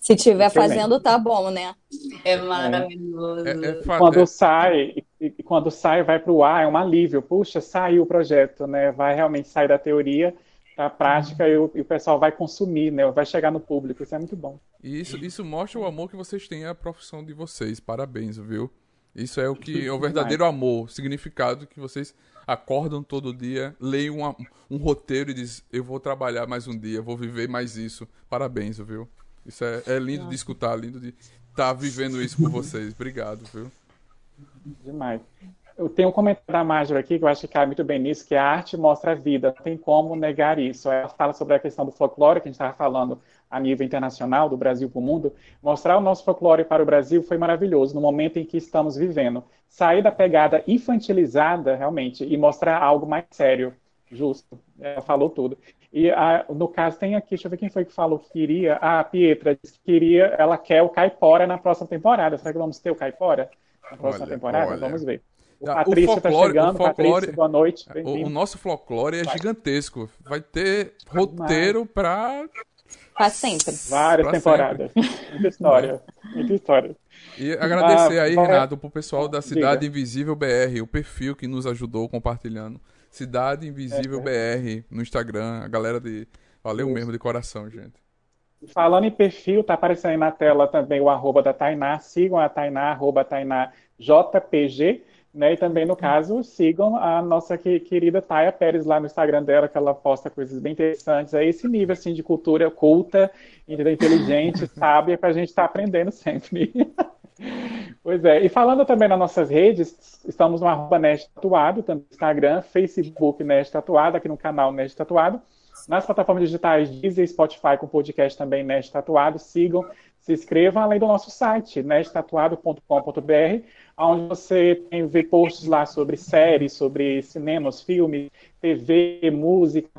Se tiver fazendo, tá bom, né? É maravilhoso. É, é, é quando sai, e quando sai, vai para o ar, é um alívio. Puxa, saiu o projeto, né? Vai realmente sair da teoria para a prática e o, e o, pessoal vai consumir, né? Vai chegar no público. Isso é muito bom. E isso, isso mostra o amor que vocês têm à profissão de vocês. Parabéns, viu? Isso é o que é o verdadeiro amor, significado que vocês acordam todo dia, leem uma, um roteiro e dizem: Eu vou trabalhar mais um dia, vou viver mais isso. Parabéns, viu? Isso é, é lindo de escutar, lindo de estar tá vivendo isso por vocês. Obrigado, viu? Demais. Eu tenho um comentário da Marjorie aqui que eu acho que cai muito bem nisso, que a arte mostra a vida, não tem como negar isso. Ela fala sobre a questão do folclore, que a gente estava falando a nível internacional, do Brasil para o mundo. Mostrar o nosso folclore para o Brasil foi maravilhoso, no momento em que estamos vivendo. Sair da pegada infantilizada, realmente, e mostrar algo mais sério, justo. Ela falou tudo. E a, no caso tem aqui, deixa eu ver quem foi que falou que queria. Ah, a Pietra disse que queria, ela quer o Caipora na próxima temporada. Será que vamos ter o Caipora na próxima olha, temporada? Olha. Vamos ver. O ah, Patrícia está chegando. O folclore, Patrícia, boa noite. O, o, nosso folclore é Vai. gigantesco. Vai ter roteiro para para sempre. Várias pra temporadas. Sempre. *laughs* Muita história. Muita história. E agradecer ah, aí, Renato, pro pessoal da Cidade Diga. Invisível BR, o perfil que nos ajudou compartilhando. Cidade Invisível é, BR no Instagram. A galera de. Valeu Isso. mesmo de coração, gente. Falando em perfil, tá aparecendo aí na tela também o arroba da Tainá. Sigam a Tainá, arroba Tainá JPG. Né? E também, no caso, sigam a nossa querida Taia Pérez lá no Instagram dela, que ela posta coisas bem interessantes. É esse nível assim, de cultura culta, entendeu? inteligente, *laughs* sábia, para a gente estar tá aprendendo sempre. *laughs* Pois é, e falando também nas nossas redes, estamos no arroba Nest Tatuado, tanto no Instagram, Facebook Nest Tatuado, aqui no canal Nest Tatuado, nas plataformas digitais Deezer Spotify com podcast também Nest Tatuado, sigam, se inscrevam, além do nosso site, nesttatuado.com.br, onde você tem ver posts lá sobre séries, sobre cinemas, filmes, TV, música,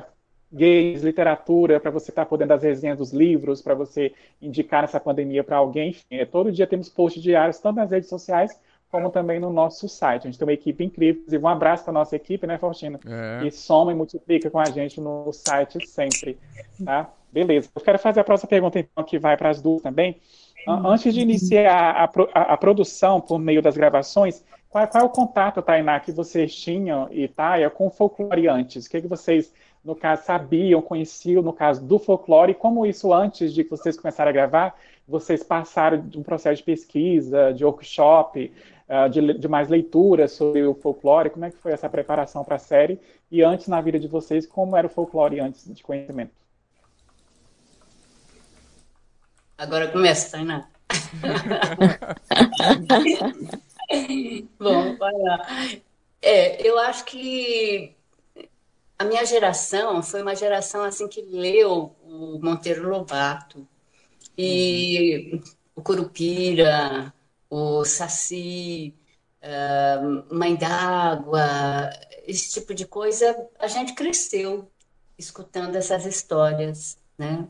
games, literatura, para você estar tá podendo das resenhas dos livros, para você indicar nessa pandemia para alguém. Enfim, é, todo dia temos posts diários, tanto nas redes sociais como também no nosso site. A gente tem uma equipe incrível. Inclusive, um abraço para a nossa equipe, né, Faustino? É. Que soma e multiplica com a gente no site sempre. Tá? Beleza. Eu quero fazer a próxima pergunta, então, que vai para as duas também. Antes de iniciar a, a, a, produção por meio das gravações, qual, qual é o contato, Tainá, que vocês tinham e Taia com folcloriantes? O que, que vocês no caso, sabiam, conheciam, no caso do folclore, e como isso, antes de que vocês começarem a gravar, vocês passaram de um processo de pesquisa, de workshop, uh, de, de, mais leitura sobre o folclore, como é que foi essa preparação para a série, e antes na vida de vocês, como era o folclore antes de conhecimento? Agora começa, Tainá. *laughs* Bom, vai lá. É, eu acho que a minha geração foi uma geração assim que leu o Monteiro Lobato e uhum. o Curupira, o Saci, uh, Mãe d'Água, esse tipo de coisa. A gente cresceu escutando essas histórias, né?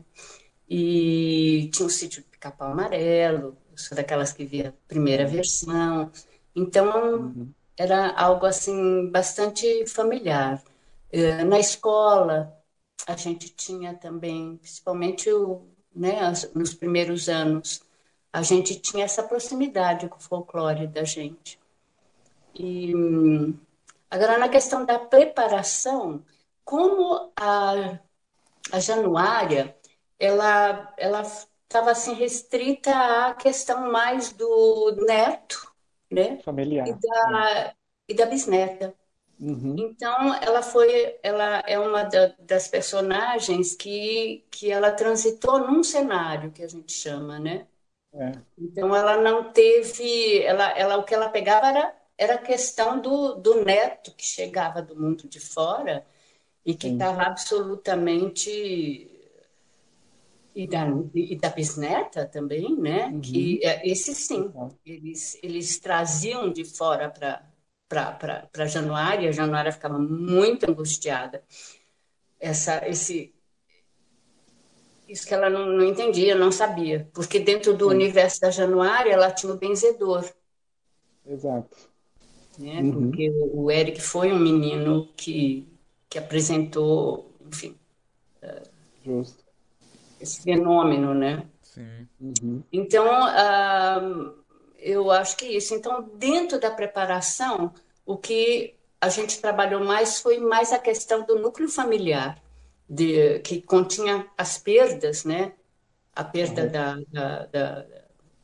E tinha o sítio do Pica-Pau Amarelo, eu sou daquelas que via a primeira versão. Então, uhum. era algo assim bastante familiar. Eh, na escola, a gente tinha também, principalmente o, né, nos primeiros anos, a gente tinha essa proximidade com o folclore da gente. E agora na questão da preparação, como a, a Januária, ela ela estava assim restrita à questão mais do neto, né? Familiar. E da, e da bisneta. Uhum. Então, ela foi, ela é uma da, das personagens que, que ela transitou num cenário que a gente chama, né? É. Então, ela não teve, ela, ela, o que ela pegava era, era a questão do, do neto que chegava do mundo de fora e que estava absolutamente e da, e da bisneta também, né? Uhum. Que é, esse sim, eles, eles traziam de fora para para Januária, a Januária ficava muito angustiada. Essa, esse, isso que ela não, não entendia, não sabia, porque dentro do Sim. universo da Januária ela tinha o benzedor. Exato. Né? Uhum. Porque o, o Eric foi um menino que, que apresentou, enfim, Justo. Esse fenômeno, né? Sim. Uhum. Então, uh, eu acho que é isso. Então, dentro da preparação, o que a gente trabalhou mais foi mais a questão do núcleo familiar, de, que continha as perdas, né? A perda uhum. da, da,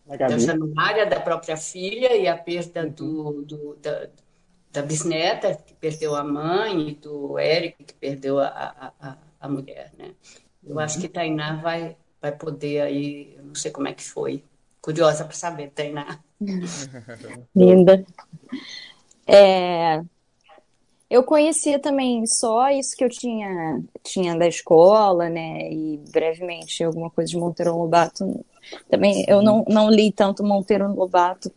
da, da Januária, da própria filha, e a perda uhum. do, do, da, da bisneta, que perdeu a mãe, e do Eric, que perdeu a, a, a mulher, né? Eu acho que Tainá vai, vai poder aí, não sei como é que foi. Curiosa para saber, Tainá. *laughs* Linda. É, eu conhecia também só isso que eu tinha, tinha da escola, né? E brevemente alguma coisa de Monteiro Lobato. Também eu não, não li tanto Monteiro Lobato,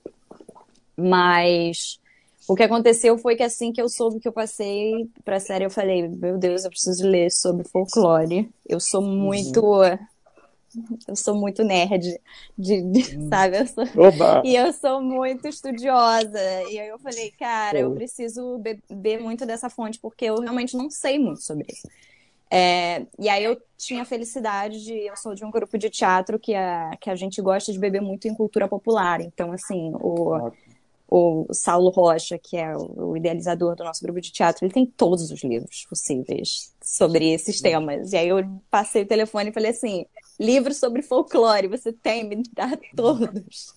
mas o que aconteceu foi que assim que eu soube que eu passei para a série, eu falei: Meu Deus, eu preciso ler sobre folclore. Eu sou muito. Uhum eu sou muito nerd, de, de hum. sabe? Eu sou, e eu sou muito estudiosa. E aí eu falei, cara, eu preciso beber muito dessa fonte, porque eu realmente não sei muito sobre isso. É, e aí eu tinha a felicidade de. Eu sou de um grupo de teatro que a, que a gente gosta de beber muito em cultura popular. Então, assim, o, o Saulo Rocha, que é o idealizador do nosso grupo de teatro, ele tem todos os livros possíveis sobre esses temas. E aí eu passei o telefone e falei assim: livros sobre folclore, você tem, me dá *laughs* todos.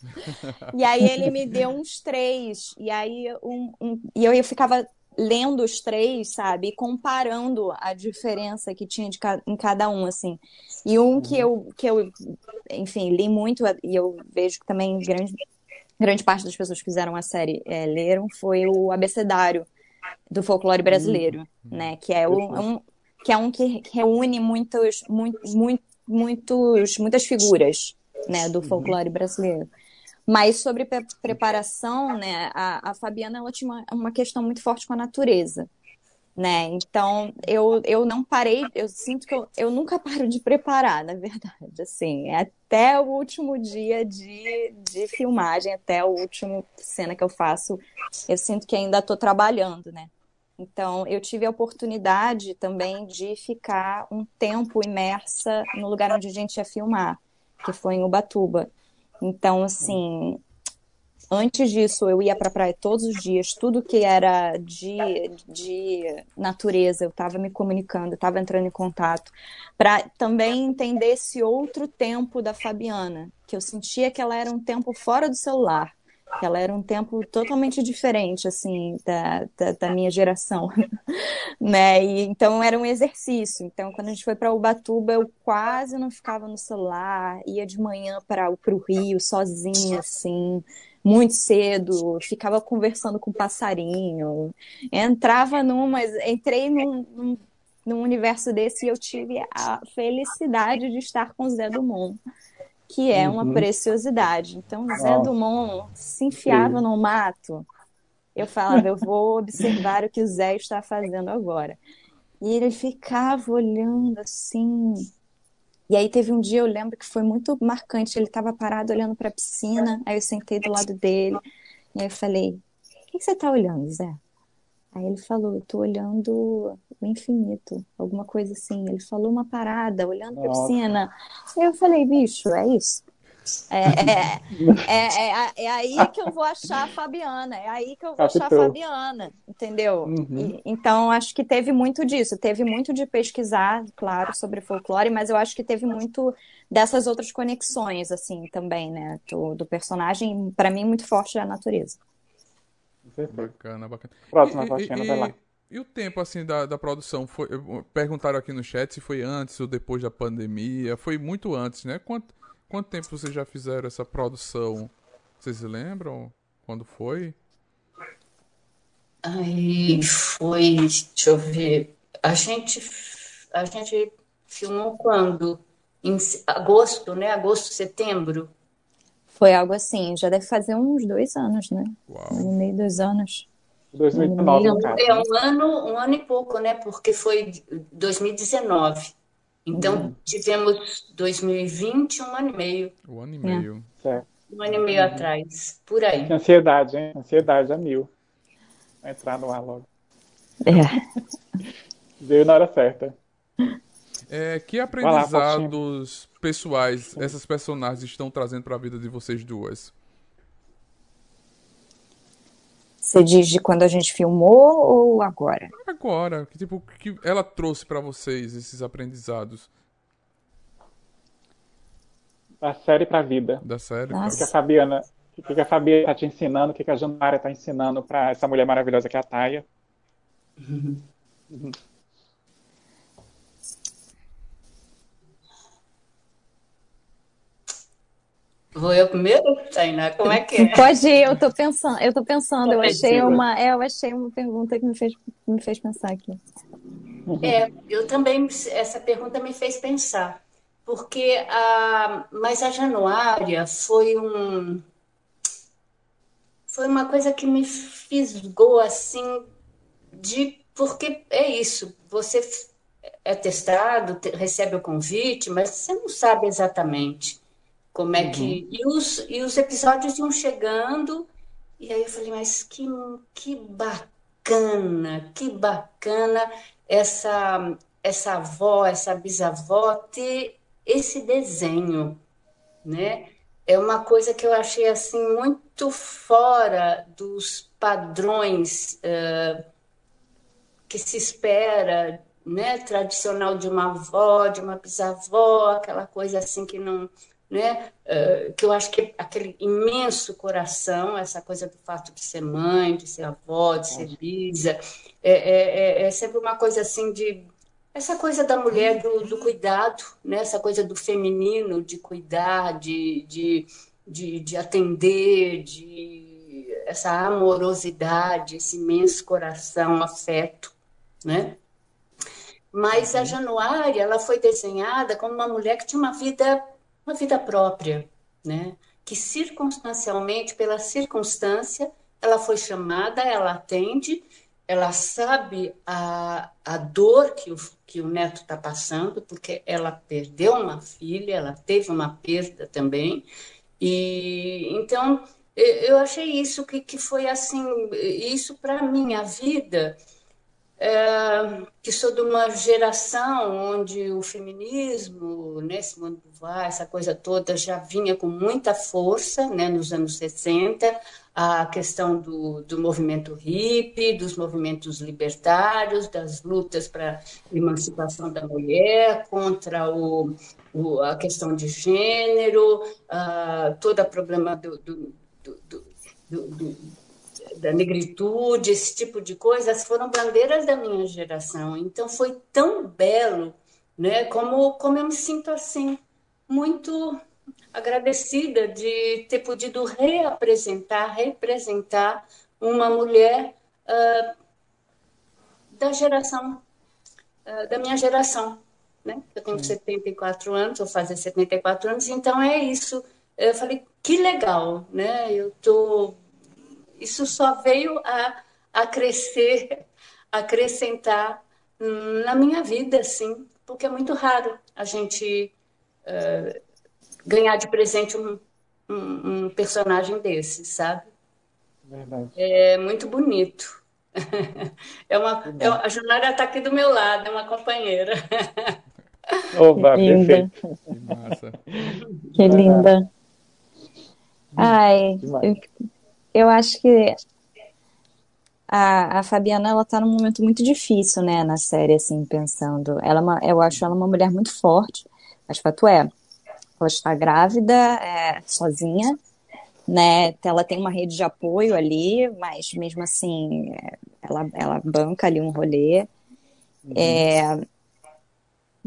e aí ele me deu uns três, e aí um, um, e eu, eu ficava lendo os três, sabe, e comparando a diferença que tinha de, em cada um, assim. E um que eu, que eu, enfim, li muito, e eu vejo que também grande, grande parte das pessoas que fizeram a série é, leram, foi o abecedário do folclore brasileiro, uhum. né, que é um, que é um que reúne muitos, muito, muito muitos, muitas figuras né, do folclore brasileiro. Mas sobre pre preparação, né, a, a Fabiana ela tinha uma, uma questão muito forte com a natureza. Né? Então, eu, eu não parei, eu sinto que eu, eu nunca *laughs* paro de preparar, na verdade, assim, até o último dia de, de filmagem, até a última cena que eu faço, eu sinto que ainda estou trabalhando, né? Então, eu tive a oportunidade também de ficar um tempo imersa no lugar onde a gente ia filmar, que foi em Ubatuba. Então, assim, antes disso, eu ia para a praia todos os dias, tudo que era de, de natureza, eu estava me comunicando, estava entrando em contato, para também entender esse outro tempo da Fabiana, que eu sentia que ela era um tempo fora do celular ela era um tempo totalmente diferente, assim, da, da, da minha geração, *laughs* né? E, então era um exercício. Então, quando a gente foi para Ubatuba, eu quase não ficava no celular, ia de manhã para o Rio sozinha, assim, muito cedo, ficava conversando com o passarinho, entrava numa, entrei num, num num universo desse e eu tive a felicidade de estar com Zé Dumont, que é uma uhum. preciosidade. Então, Zé. Dumont se enfiava no mato. Eu falava, eu vou observar o que o Zé está fazendo agora. E ele ficava olhando assim. E aí teve um dia, eu lembro que foi muito marcante. Ele estava parado olhando para a piscina. Aí eu sentei do lado dele. E aí eu falei: O que você está olhando, Zé? Aí ele falou, eu tô olhando o infinito, alguma coisa assim. Ele falou uma parada, olhando para a piscina. Eu falei, bicho, é isso. É, é, é, é, é, aí que eu vou achar a Fabiana, é aí que eu vou achar a Fabiana, entendeu? Uhum. E, então, acho que teve muito disso. Teve muito de pesquisar, claro, sobre folclore, mas eu acho que teve muito dessas outras conexões, assim, também, né? Do, do personagem, para mim, muito forte é a natureza. Bacana, bacana. Próxima, e, Faxina, vai lá. E o tempo, assim, da, da produção? Foi, perguntaram aqui no chat se foi antes ou depois da pandemia. Foi muito antes, né? Quanto, quanto tempo vocês já fizeram essa produção? Vocês lembram quando foi? Aí foi, deixa eu ver. A gente, a gente filmou quando? Em agosto, né? Agosto, setembro. Foi algo assim, já deve fazer uns dois anos, né? Uau. Um meio, dois anos. 2019, um É um ano, um ano e pouco, né? Porque foi 2019. Então, uhum. tivemos 2020, um ano e meio. Um ano e meio. É. Um ano e meio uhum. atrás, por aí. Que ansiedade, hein? Ansiedade a mil. Vai entrar no ar logo. É. Veio na hora certa. É, que aprendizados lá, pessoais essas personagens estão trazendo para a vida de vocês duas? Você diz de quando a gente filmou ou agora? Agora. Que tipo que ela trouxe para vocês esses aprendizados? Da série para a vida. Da série. O que a Fabiana, o que a Fabiana tá te ensinando, o que a Januária tá ensinando para essa mulher maravilhosa que é a Taia. *laughs* Vou eu primeiro, Tainá? Como é que é? Pode ir, eu tô pensando, eu tô pensando, eu achei uma, é, eu achei uma pergunta que me fez, me fez pensar aqui. É, eu também, essa pergunta me fez pensar, porque a, mas a Januária foi um, foi uma coisa que me fisgou assim, de, porque é isso, você é testado, recebe o convite, mas você não sabe exatamente. Como é que. Uhum. E, os, e os episódios iam chegando, e aí eu falei, mas que, que bacana, que bacana essa, essa avó, essa bisavó ter esse desenho, né? É uma coisa que eu achei assim muito fora dos padrões uh, que se espera, né? Tradicional de uma avó, de uma bisavó, aquela coisa assim que não né? Uh, que eu acho que aquele imenso coração, essa coisa do fato de ser mãe, de ser avó, de ser bisa, é, é, é, é sempre uma coisa assim de essa coisa da mulher do, do, cuidado, né? essa coisa do feminino, de cuidar, de, de, de, de atender, de essa amorosidade, esse imenso coração, afeto, né? Mas a uhum. Januária, ela foi desenhada como uma mulher que tinha uma vida uma vida própria, né? que circunstancialmente, pela circunstância, ela foi chamada, ela atende, ela sabe a, a dor que o, que o neto está passando, porque ela perdeu uma filha, ela teve uma perda também, e então eu achei isso que, que foi assim, isso para minha vida é, que sou de uma geração onde o feminismo, nesse né, mundo vai, essa coisa toda já vinha com muita força, né, nos anos 60, a questão do, do movimento hippie, dos movimentos libertários, das lutas para emancipação da mulher, contra o, o, a questão de gênero, uh, todo o problema do, do, do, do da negritude, esse tipo de coisas, foram bandeiras da minha geração. Então foi tão belo, né? Como, como eu me sinto assim, muito agradecida de ter podido reapresentar, representar uma mulher uh, da geração uh, da minha geração. Né? Eu tenho 74 anos, vou fazer 74 anos, então é isso. Eu falei, que legal, né? Eu tô... Isso só veio a, a crescer, acrescentar na minha vida, assim, porque é muito raro a gente uh, ganhar de presente um, um, um personagem desse, sabe? Verdade. É muito bonito. *laughs* É uma, é, a Junara está aqui do meu lado, é uma companheira. *laughs* Oba, linda. Que massa. Que linda. Ai, eu, eu, acho que a, a Fabiana ela tá num momento muito difícil, né, na série, assim, pensando. Ela é uma, eu acho ela uma mulher muito forte, mas fato é, ela está grávida, é, sozinha, né? Ela tem uma rede de apoio ali, mas mesmo assim, é, ela, ela banca ali um rolê. Uhum. É,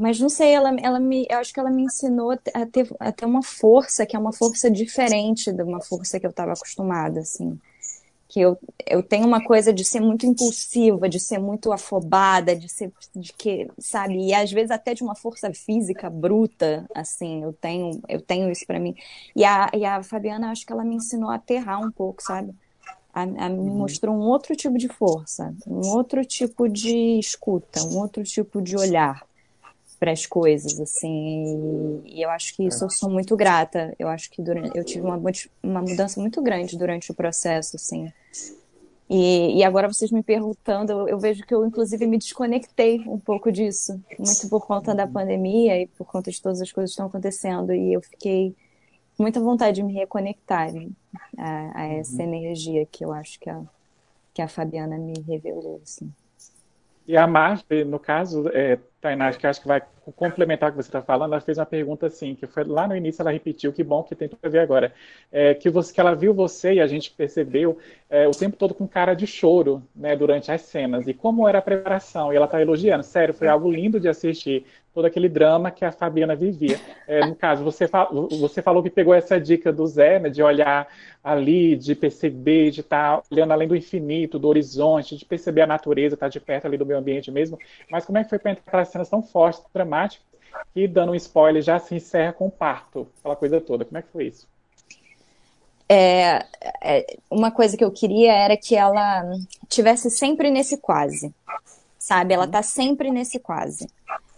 mas não sei, ela, ela me, eu acho que ela me ensinou a ter, a ter uma força que é uma força diferente de uma força que eu estava acostumada, assim que eu, eu tenho uma coisa de ser muito impulsiva, de ser muito afobada, de ser de que, sabe, e às vezes até de uma força física bruta, assim, eu tenho, eu tenho isso para mim. E a, e a Fabiana, acho que ela me ensinou a aterrar um pouco, sabe? A, a me uhum. mostrou um outro tipo de força, um outro tipo de escuta, um outro tipo de olhar para as coisas, assim, e, eu acho que isso eu sou muito grata. Eu acho que durante, eu tive uma, uma mudança muito grande durante o processo, assim. E, e agora vocês me perguntando, eu, eu, vejo que eu inclusive me desconectei um pouco disso, muito por conta da pandemia e por conta de todas as coisas que estão acontecendo, e eu fiquei com muita vontade de me reconectar né, a, a, essa uhum. energia que eu acho que a, que a Fabiana me revelou, assim. E a Marta, no caso, é, Tainá, que acho que vai complementar o que você está falando, ela fez uma pergunta assim, que foi lá no início, ela repetiu, que bom que tem tudo a ver agora, é, que, você, que ela viu você e a gente percebeu é, o tempo todo com cara de choro, né, durante as cenas, e como era a preparação, e ela está elogiando, sério, foi algo lindo de assistir, todo aquele drama que a Fabiana vivia. É, no caso, você, você falou que pegou essa dica do Zé, né, de olhar ali, de perceber, de estar tá olhando além do infinito, do horizonte, de perceber a natureza, estar tá de perto ali do meio ambiente mesmo. Mas como é que foi para entrar aquelas cenas tão fortes, dramáticas, que dando um spoiler já se encerra com o parto, aquela coisa toda? Como é que foi isso? É, é, uma coisa que eu queria era que ela tivesse sempre nesse quase, sabe? Ela tá sempre nesse quase.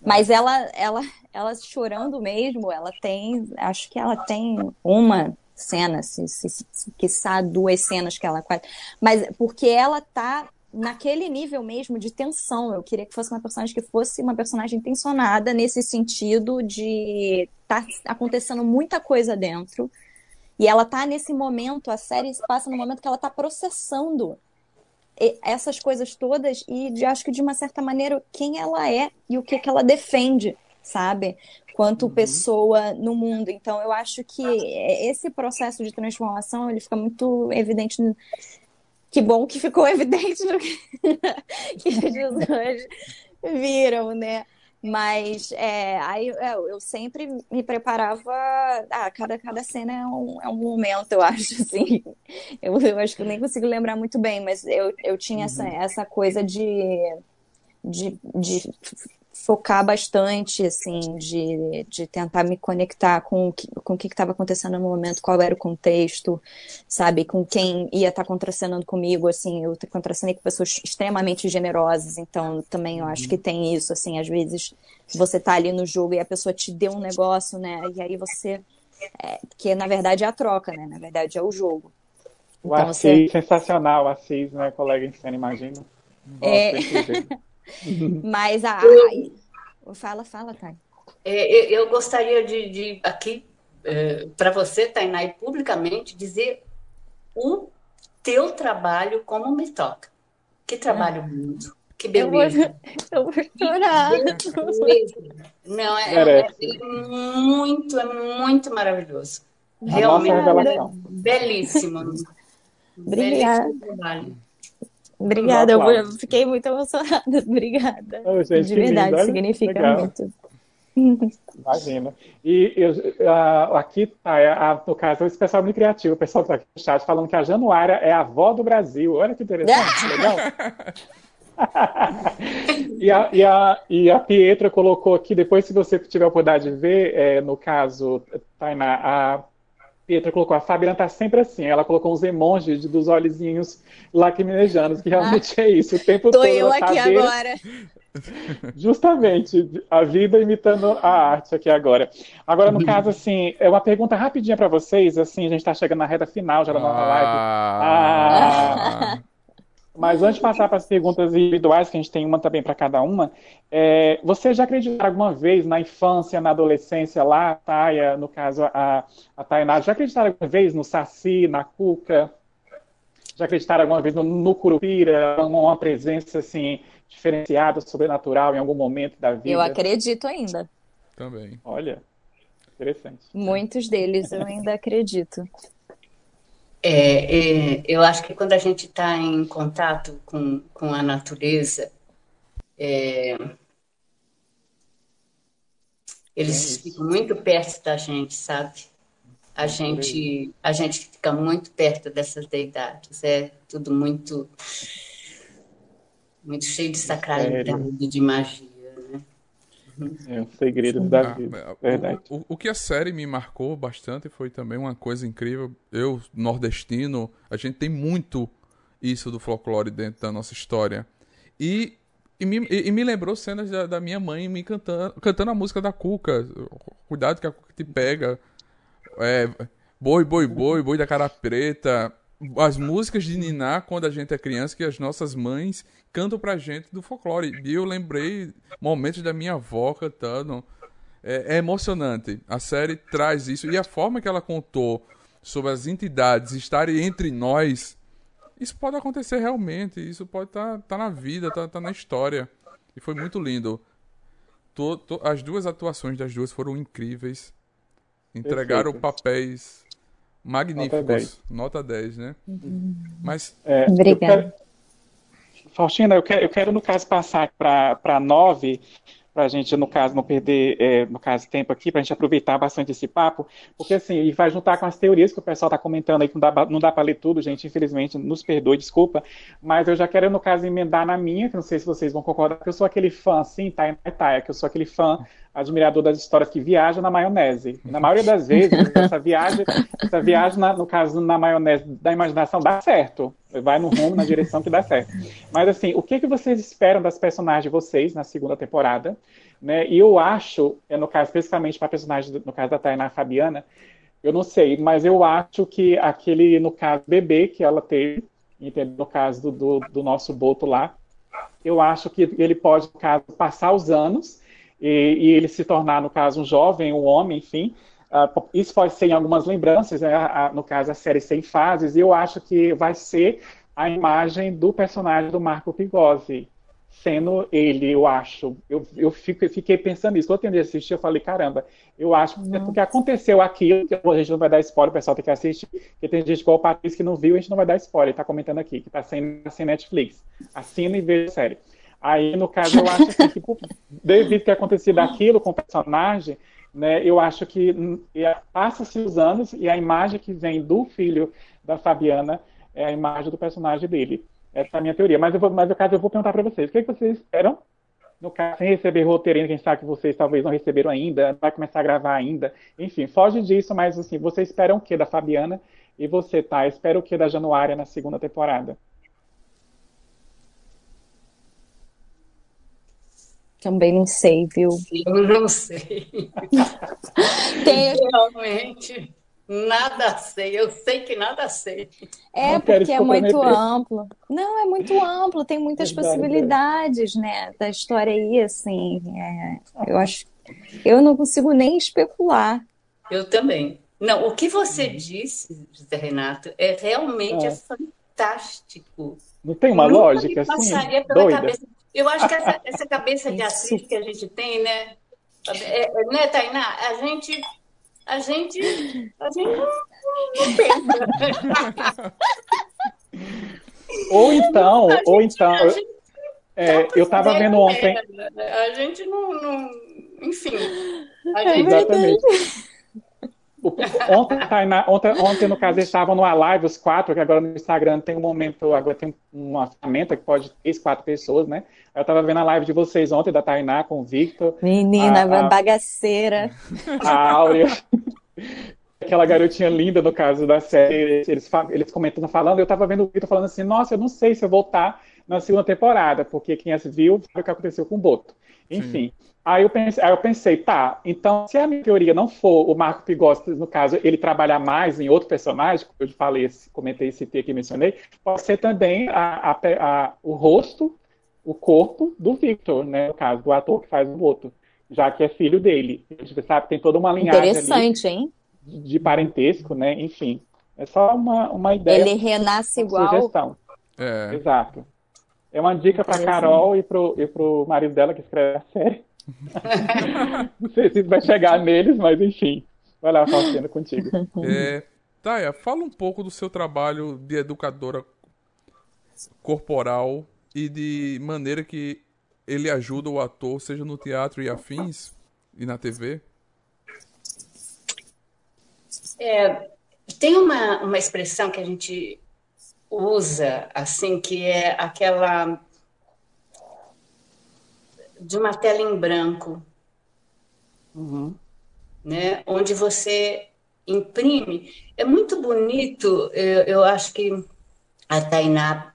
Mas ela, ela, ela chorando mesmo, ela tem, acho que ela tem uma cena, se, se, se quiçá duas cenas que ela quase. Mas porque ela tá naquele nível mesmo de tensão. Eu queria que fosse uma personagem que fosse uma personagem tensionada nesse sentido de tá acontecendo muita coisa dentro. E ela tá nesse momento, a série passa no momento que ela tá processando essas coisas todas e de, acho que de uma certa maneira quem ela é e o que, que ela defende, sabe? Quanto uhum. pessoa no mundo. Então eu acho que esse processo de transformação ele fica muito evidente. No... Que bom que ficou *laughs* evidente no que, que as pessoas *laughs* viram, né? Mas é, aí é, eu sempre me preparava. Ah, cada, cada cena é um, é um momento, *laughs* eu acho, assim. Eu, eu acho que eu nem consigo lembrar muito bem, mas eu, eu tinha uhum. essa, essa coisa de, de, de focar bastante, assim, de, de tentar me conectar com o que com o que estava acontecendo no momento, qual era o contexto, sabe, com quem ia estar tá contracenando comigo, assim, eu contracenei com pessoas extremamente generosas, então também eu acho que tem isso, assim, às vezes você tá ali no jogo e a pessoa te deu um negócio, né, e aí você, é, que na verdade é a troca, né, na verdade é o jogo. O então, Assis, você... sensacional, Assis, né, colega em cena, imagina. É... *laughs* Mas a. Eu... Fala, fala, Thay. É, eu gostaria de, de aqui, é, para você, Tainá, e publicamente, dizer o teu trabalho como me toca. Que trabalho. Ah. Que beleza. Eu vou, *laughs* eu vou chorar. Não, é, é, muito, é muito maravilhoso. Realmente. Belíssimo. *laughs* Obrigada. Belíssimo trabalho. Obrigada, eu fiquei muito emocionada. *laughs* Obrigada. Oh, gente, de verdade, lindo, significa legal. muito. Imagina. E eu, a, aqui tá, no caso, esse pessoal é muito criativo, o pessoal que está aqui no chat falando que a Januária é a avó do Brasil. Olha que interessante, legal. *laughs* e, a, e, a, e a Pietra colocou aqui, depois se você tiver a oportunidade de ver, é, no caso, Tainá, a Pietra colocou, a Fabiana tá sempre assim, ela colocou uns emojis dos olhozinhos lacrimejanos, que realmente ah, é isso, o tempo tô todo. Tô eu aqui agora. *laughs* Justamente, a vida imitando a arte aqui agora. Agora, no caso, assim, é uma pergunta rapidinha para vocês, assim, a gente está chegando na reta final já da nossa live. Ah. *laughs* Mas antes de passar para as perguntas individuais, que a gente tem uma também para cada uma, é, você já acreditou alguma vez na infância, na adolescência lá, a Taia, no caso a, a Tainá, já acreditaram alguma vez no Saci, na Cuca? Já acreditaram alguma vez no, no Curupira, uma presença assim diferenciada, sobrenatural em algum momento da vida? Eu acredito ainda. Também. Olha, interessante. Muitos deles eu ainda acredito. É, é, eu acho que quando a gente está em contato com, com a natureza, é, eles é ficam muito perto da gente, sabe? A gente, a gente fica muito perto dessas deidades. É tudo muito, muito cheio de sacralidade, de magia. É um segredo da ah, vida. Verdade. O, o, que a série me marcou bastante foi também uma coisa incrível. Eu, nordestino, a gente tem muito isso do folclore dentro da nossa história. E, e, me, e me lembrou cenas da, da, minha mãe me cantando, cantando a música da Cuca. Cuidado que a Cuca te pega. É, boi, boi, boi, boi da cara preta as músicas de Niná quando a gente é criança que as nossas mães cantam pra gente do folclore. E eu lembrei momentos da minha avó cantando. É, é, emocionante. A série traz isso. E a forma que ela contou sobre as entidades estarem entre nós, isso pode acontecer realmente. Isso pode estar tá, tá na vida, tá, tá, na história. E foi muito lindo. Tô, tô, as duas atuações das duas foram incríveis. Entregaram Perfeito. papéis magníficos. Nota 10, Nota 10 né? Uhum. Mas. É, Obrigada. Eu quero... Faustina, eu quero, eu quero, no caso, passar para 9 para a gente, no caso, não perder, é, no caso, tempo aqui, para a gente aproveitar bastante esse papo, porque assim, e vai juntar com as teorias que o pessoal está comentando aí, que não dá, não dá para ler tudo, gente, infelizmente, nos perdoe, desculpa, mas eu já quero, no caso, emendar na minha, que não sei se vocês vão concordar, que eu sou aquele fã, assim, tá, tá, que eu sou aquele fã admirador das histórias que viajam na maionese. Na maioria das vezes, essa viagem, essa viagem na, no caso, na maionese da imaginação, dá certo. Vai no rumo, na direção que dá certo. Mas, assim, o que, que vocês esperam das personagens de vocês na segunda temporada? Né? E eu acho, é, no caso, especificamente para a personagem, no caso da Tainá Fabiana, eu não sei, mas eu acho que aquele, no caso, bebê que ela teve, no caso do, do, do nosso Boto lá, eu acho que ele pode, no caso, passar os anos e, e ele se tornar, no caso, um jovem, um homem, enfim. Uh, isso pode ser em algumas lembranças, né? a, no caso, a série sem fases, e eu acho que vai ser a imagem do personagem do Marco Pigozzi, sendo ele, eu acho. Eu, eu fico, fiquei pensando nisso. Quando eu assistir, eu falei, caramba, eu acho que porque aconteceu aquilo, que a gente não vai dar spoiler, o pessoal tem que assistir, porque tem gente igual o Patrícia que não viu, a gente não vai dar spoiler, ele tá comentando aqui, que tá sem, sem Netflix. Assina e veja a série. Aí, no caso, eu acho que, tipo, devido ter acontecido aquilo com o personagem, né, eu acho que passa-se os anos e a imagem que vem do filho da Fabiana é a imagem do personagem dele. Essa é a minha teoria. Mas, eu vou, mas no caso, eu vou perguntar para vocês. O que, é que vocês esperam? No caso, sem receber roteiro, quem sabe que vocês talvez não receberam ainda, vai começar a gravar ainda. Enfim, foge disso, mas assim, vocês esperam o que da Fabiana? E você, tá? Espera o que da Januária na segunda temporada? Também não sei, viu? Eu não sei. *laughs* Tem... Realmente, nada sei. Eu sei que nada sei. É, porque é muito amplo. Não, é muito amplo, tem muitas possibilidades, né, da história aí, assim. É, eu acho. Eu não consigo nem especular. Eu também. Não, o que você disse, José Renato, é realmente é. fantástico. Não tem uma Nunca lógica me assim? passaria pela doida. cabeça eu acho que essa, essa cabeça de atriz que a gente tem, né? É, é, né, Tainá? A gente. A gente. A gente não, não pensa. *laughs* ou então, gente, ou então. É, eu estava vendo ontem. A gente não. não enfim. A gente, Exatamente. O, Ontem, Tainá, ontem, ontem, no caso, eles estavam numa live, os quatro, que agora no Instagram tem um momento, agora tem uma ferramenta que pode três, quatro pessoas, né? Eu tava vendo a live de vocês ontem, da Tainá com o Victor. Menina, a, a bagaceira. *laughs* A Áurea. Aquela garotinha linda, no caso da série, eles, eles comentando, falando, eu tava vendo o Victor falando assim, nossa, eu não sei se eu voltar na segunda temporada, porque quem viu sabe o que aconteceu com o Boto. Enfim. Sim. Aí eu, pensei, aí eu pensei, tá, então se a minha teoria não for o Marco Pigossi, no caso, ele trabalhar mais em outro personagem, como eu falei, comentei esse T que mencionei, pode ser também a, a, a, o rosto, o corpo do Victor, né, no caso, do ator que faz o Boto, já que é filho dele. A gente sabe que tem toda uma linhagem Interessante, ali hein? De parentesco, né, enfim. É só uma, uma ideia. Ele renasce igual. Sugestão. É. Exato. É uma dica para Carol e pro, e pro marido dela que escreve a série. *laughs* Não sei se vai chegar neles, mas enfim. Vai lá, Faustina, contigo. *laughs* É, Taya, fala um pouco do seu trabalho de educadora corporal e de maneira que ele ajuda o ator, seja no teatro e afins e na TV. É, tem uma, uma expressão que a gente usa, assim, que é aquela de uma tela em branco, uhum. né? onde você imprime. É muito bonito, eu, eu acho que a Tainá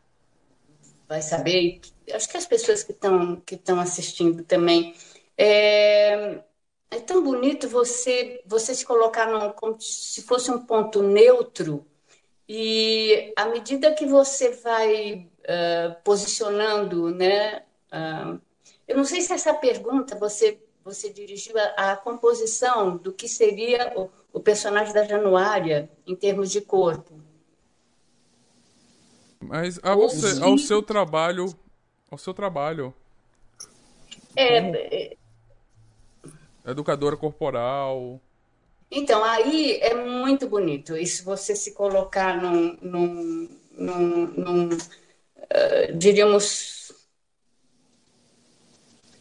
vai saber, acho que as pessoas que estão que estão assistindo também. É, é tão bonito você você se colocar num, como se fosse um ponto neutro e à medida que você vai uh, posicionando, né, uh, eu não sei se essa pergunta você você dirigiu a, a composição do que seria o, o, personagem da Januária em termos de corpo. Mas a você, ao seu trabalho, ao seu trabalho. É, é, educadora corporal. Então, aí é muito bonito. E se você se colocar num, num, num, num uh, diríamos,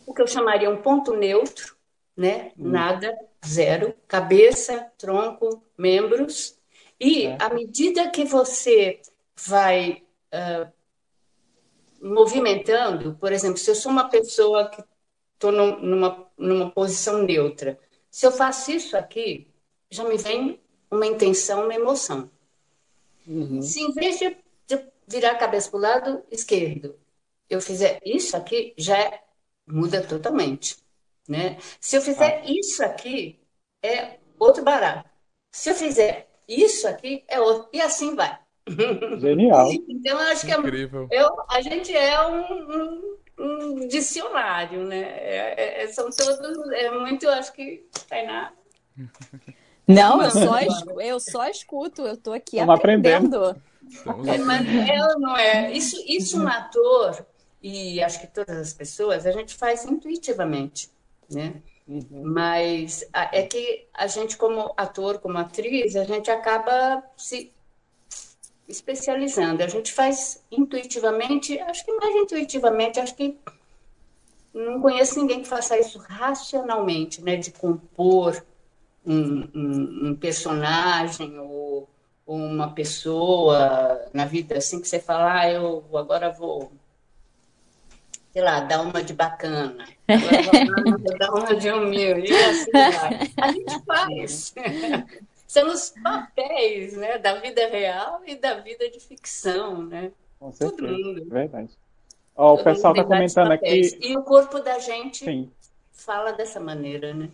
o que eu chamaria um ponto neutro, né? Hum. Nada, zero, cabeça, tronco, membros. E é. à medida que você vai uh, movimentando, por exemplo, se eu sou uma pessoa que estou numa, numa posição neutra, se eu faço isso aqui, já me vem uma intenção, uma emoção. Uhum. Se em vez de, de virar a cabeça para o lado esquerdo, eu fizer isso aqui, já é muda totalmente. Né? Se eu fizer ah. isso aqui, é outro barato. Se eu fizer isso aqui, é outro. E assim vai. Genial. *laughs* então, eu acho que é Incrível. É, eu, a gente é um, um, um dicionário, né? É, é, é são todos. É muito, acho que. Tainá. *laughs* Não, eu só, escuto, eu só escuto, eu tô aqui Estamos aprendendo. aprendendo. É, mas ela não é. Isso, isso um ator e acho que todas as pessoas, a gente faz intuitivamente, né? Uhum. Mas é que a gente, como ator, como atriz, a gente acaba se especializando. A gente faz intuitivamente, acho que mais intuitivamente, acho que não conheço ninguém que faça isso racionalmente, né? De compor um, um, um personagem ou, ou, uma pessoa na vida, assim que você fala, ah, eu agora vou sei lá, dá uma de bacana, *laughs* dá uma de humilde, e assim vai. A gente *laughs* faz. São os papéis né, da vida real e da vida de ficção, né? Com certeza, Todo mundo. verdade. Oh, o pessoal está comentando aqui... E o corpo da gente Sim. fala dessa maneira, né?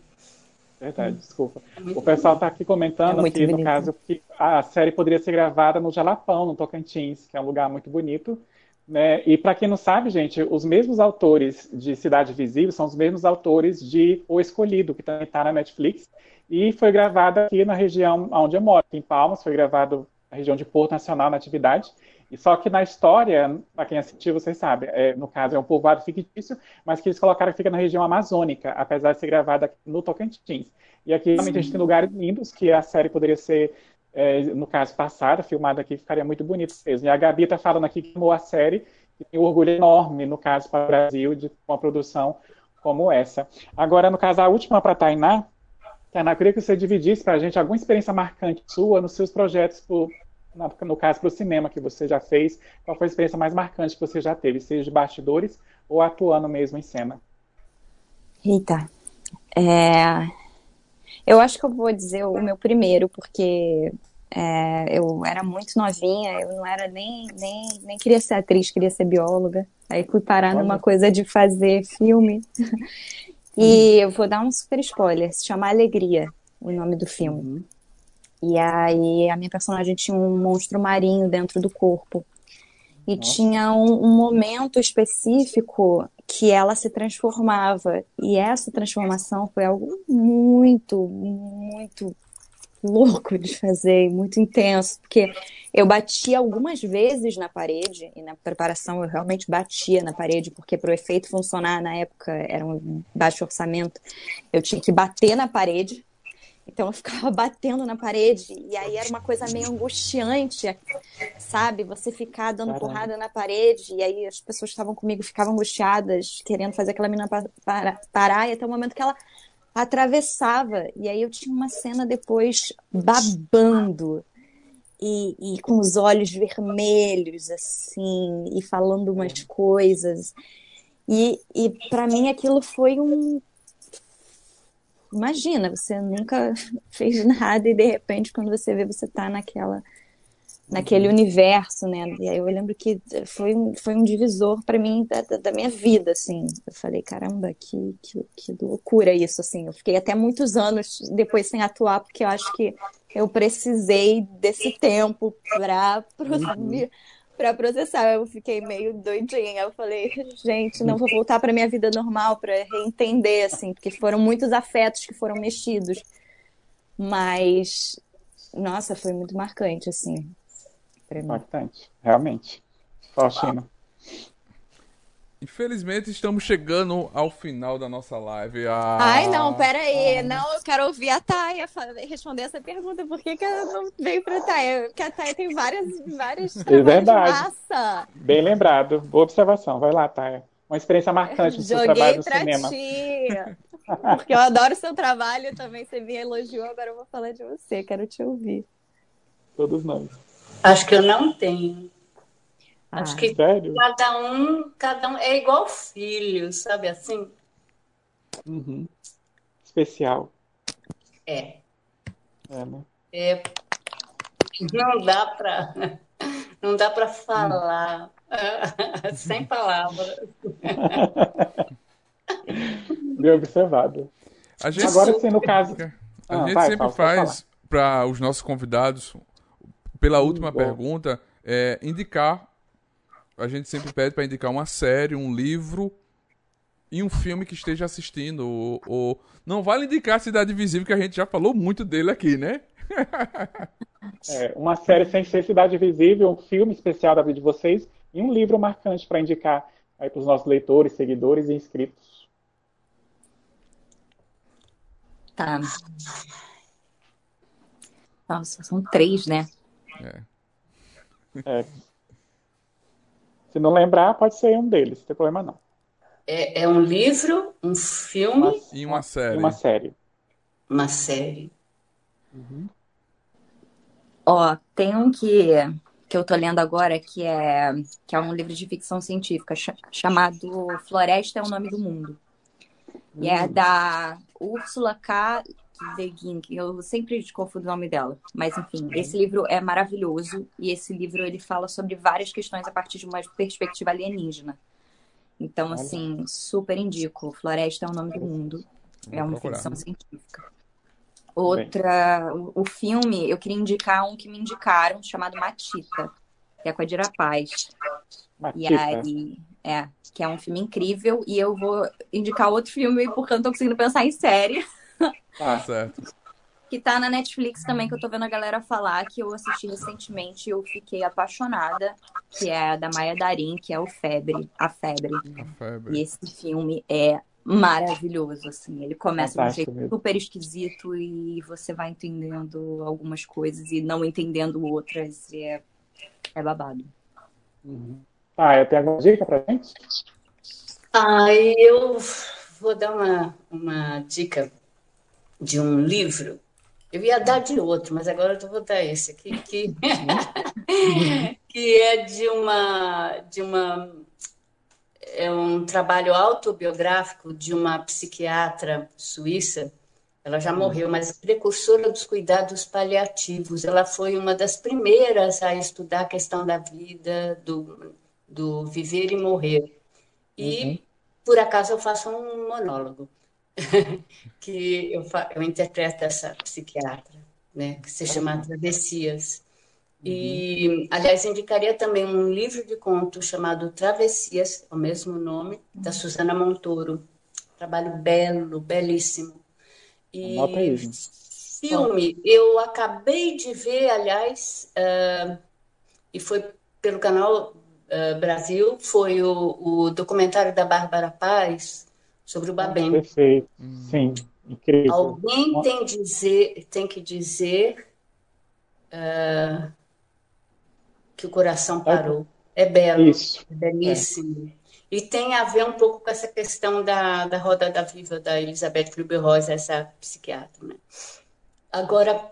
Verdade, desculpa. É o pessoal está aqui comentando é aqui, no caso, que a série poderia ser gravada no Jalapão, no Tocantins, que é um lugar muito bonito, né? E para quem não sabe, gente, os mesmos autores de Cidade Visível são os mesmos autores de O Escolhido, que também está na Netflix, e foi gravado aqui na região onde eu moro, em Palmas, foi gravado na região de Porto Nacional, na atividade. E só que na história, para quem assistiu, vocês sabem, é, no caso é um povoado fictício, mas que eles colocaram que fica na região amazônica, apesar de ser gravado aqui no Tocantins. E aqui realmente a gente tem lugares lindos que a série poderia ser é, no caso passada, filmado aqui, ficaria muito bonito mesmo. E a Gabi está falando aqui que amou a série e tem um orgulho enorme, no caso, para o Brasil, de uma produção como essa. Agora, no caso, a última para Tainá, Tainá, eu queria que você dividisse para a gente alguma experiência marcante sua nos seus projetos, no caso, para o cinema que você já fez. Qual foi a experiência mais marcante que você já teve, seja de bastidores ou atuando mesmo em cena? Eita. É... Eu acho que eu vou dizer o meu primeiro, porque é, eu era muito novinha, eu não era nem, nem, nem queria ser atriz, queria ser bióloga. Aí fui parar Olha. numa coisa de fazer filme. *laughs* e eu vou dar um super spoiler, se chama Alegria, o nome do filme. Uhum. E aí a minha personagem tinha um monstro marinho dentro do corpo. E Nossa. tinha um, um momento específico que ela se transformava. E essa transformação foi algo muito, muito louco de fazer, muito intenso, porque eu batia algumas vezes na parede, e na preparação eu realmente batia na parede, porque para o efeito funcionar na época era um baixo orçamento, eu tinha que bater na parede. Então eu ficava *laughs* batendo na parede, e aí era uma coisa meio angustiante, sabe? Você ficar dando Caramba. porrada na parede, e aí as pessoas que estavam comigo ficavam angustiadas, querendo fazer aquela menina parar, e até o momento que ela atravessava. E aí eu tinha uma cena depois babando e, e com os olhos vermelhos, assim, e falando umas coisas. E, e para mim aquilo foi um. Imagina, você nunca *laughs* fez nada e de repente, quando você vê, você tá naquela naquele uhum. universo, né? E aí eu lembro que foi um, foi um divisor para mim da, da, minha vida, assim. Eu falei, caramba, que, que, que loucura isso, assim. Eu fiquei até muitos anos depois sem atuar, porque eu acho que eu precisei desse tempo para *laughs* uhum. Para processar. Eu fiquei meio doidinha. Eu falei, gente, não vou voltar para minha vida normal para reentender, assim, porque foram muitos afetos que foram mexidos. Mas, nossa, foi muito marcante, assim. Impactante, realmente. Faustino. Infelizmente estamos chegando ao final da nossa live. Ah, Ai, não, pera aí. Ah. Não, eu quero ouvir a Taia responder essa pergunta. Por que, que ela não veio pra Taia? Porque a Taia tem várias, várias é verdade. massa. Bem lembrado. Boa observação. Vai lá, Taia. Uma experiência marcante do seu trabalho no cinema. Ti. *laughs* Porque eu adoro o seu trabalho também. Você me elogiou, agora eu vou falar de você. Quero te ouvir. Todos nós. Acho que eu não tenho. Acho ah, que sério? cada um, cada um é igual filho, sabe assim? Uhum. Especial. É. É, né? É. Não dá para não dá para falar *laughs* sem palavras. *laughs* Bem observado. A gente, Agora sim, no caso. A ah, gente vai, sempre faz para os nossos convidados pela última hum, pergunta, é, indicar. A gente sempre pede para indicar uma série, um livro e um filme que esteja assistindo. Ou, ou... Não vale indicar Cidade Visível, que a gente já falou muito dele aqui, né? *laughs* é, uma série sem ser Cidade Visível, um filme especial da vida de vocês e um livro marcante para indicar aí para os nossos leitores, seguidores e inscritos. Tá. Nossa, são três, né? É. é. Se não lembrar, pode ser um deles, não tem problema não. É, é um livro, um filme uma, e uma série. Uma série. Uma série. Uhum. Ó, tem um que, que eu tô lendo agora que é, que é um livro de ficção científica ch chamado Floresta é o Nome do Mundo. E é hum. da Úrsula K. Guin, eu sempre confundo o nome dela, mas enfim, esse livro é maravilhoso e esse livro ele fala sobre várias questões a partir de uma perspectiva alienígena. Então, assim, super indico. Floresta é o nome do mundo. É uma ficção científica. Outra, o, o, filme, eu queria indicar um que me indicaram, chamado Matita, que é com a Dira Paz. Matita. E aí, é, que é um filme incrível. E eu vou indicar outro filme porque eu não tô conseguindo pensar em série. Ah, certo. Que tá na Netflix também, que eu tô vendo a galera falar, que eu assisti recentemente e eu fiquei apaixonada, que é da Maia Darim, que é o Febre, a Febre. A Febre. E esse filme é maravilhoso, assim. Ele começa de um jeito mesmo. super esquisito e você vai entendendo algumas coisas e não entendendo outras. E é, é babado. Uhum. Ah, eu tenho alguma dica pra gente? Ah, eu vou dar uma, uma dica de um livro. Eu ia dar de outro, mas agora eu vou dar esse aqui, que, *laughs* que é de uma, de uma é um trabalho autobiográfico de uma psiquiatra suíça. Ela já morreu, mas precursora dos cuidados paliativos. Ela foi uma das primeiras a estudar a questão da vida, do, do viver e morrer. E, uhum. por acaso, eu faço um monólogo *laughs* que eu, eu interpreto essa psiquiatra, né, que se chama Travessias. E, uhum. aliás, indicaria também um livro de contos chamado Travessias, o mesmo nome, da uhum. Susana Montoro. Trabalho belo, belíssimo. E filme, eu acabei de ver, aliás, uh, e foi pelo canal uh, Brasil, foi o, o, documentário da Bárbara Paz sobre o Babem. Perfeito, sim, incrível. Alguém tem, dizer, tem que dizer... Uh, que o coração parou. É, belo, Isso. é belíssimo. É. E tem a ver um pouco com essa questão da, da roda da viva da Elizabeth Kubler-Ross, essa psiquiatra. Né? Agora,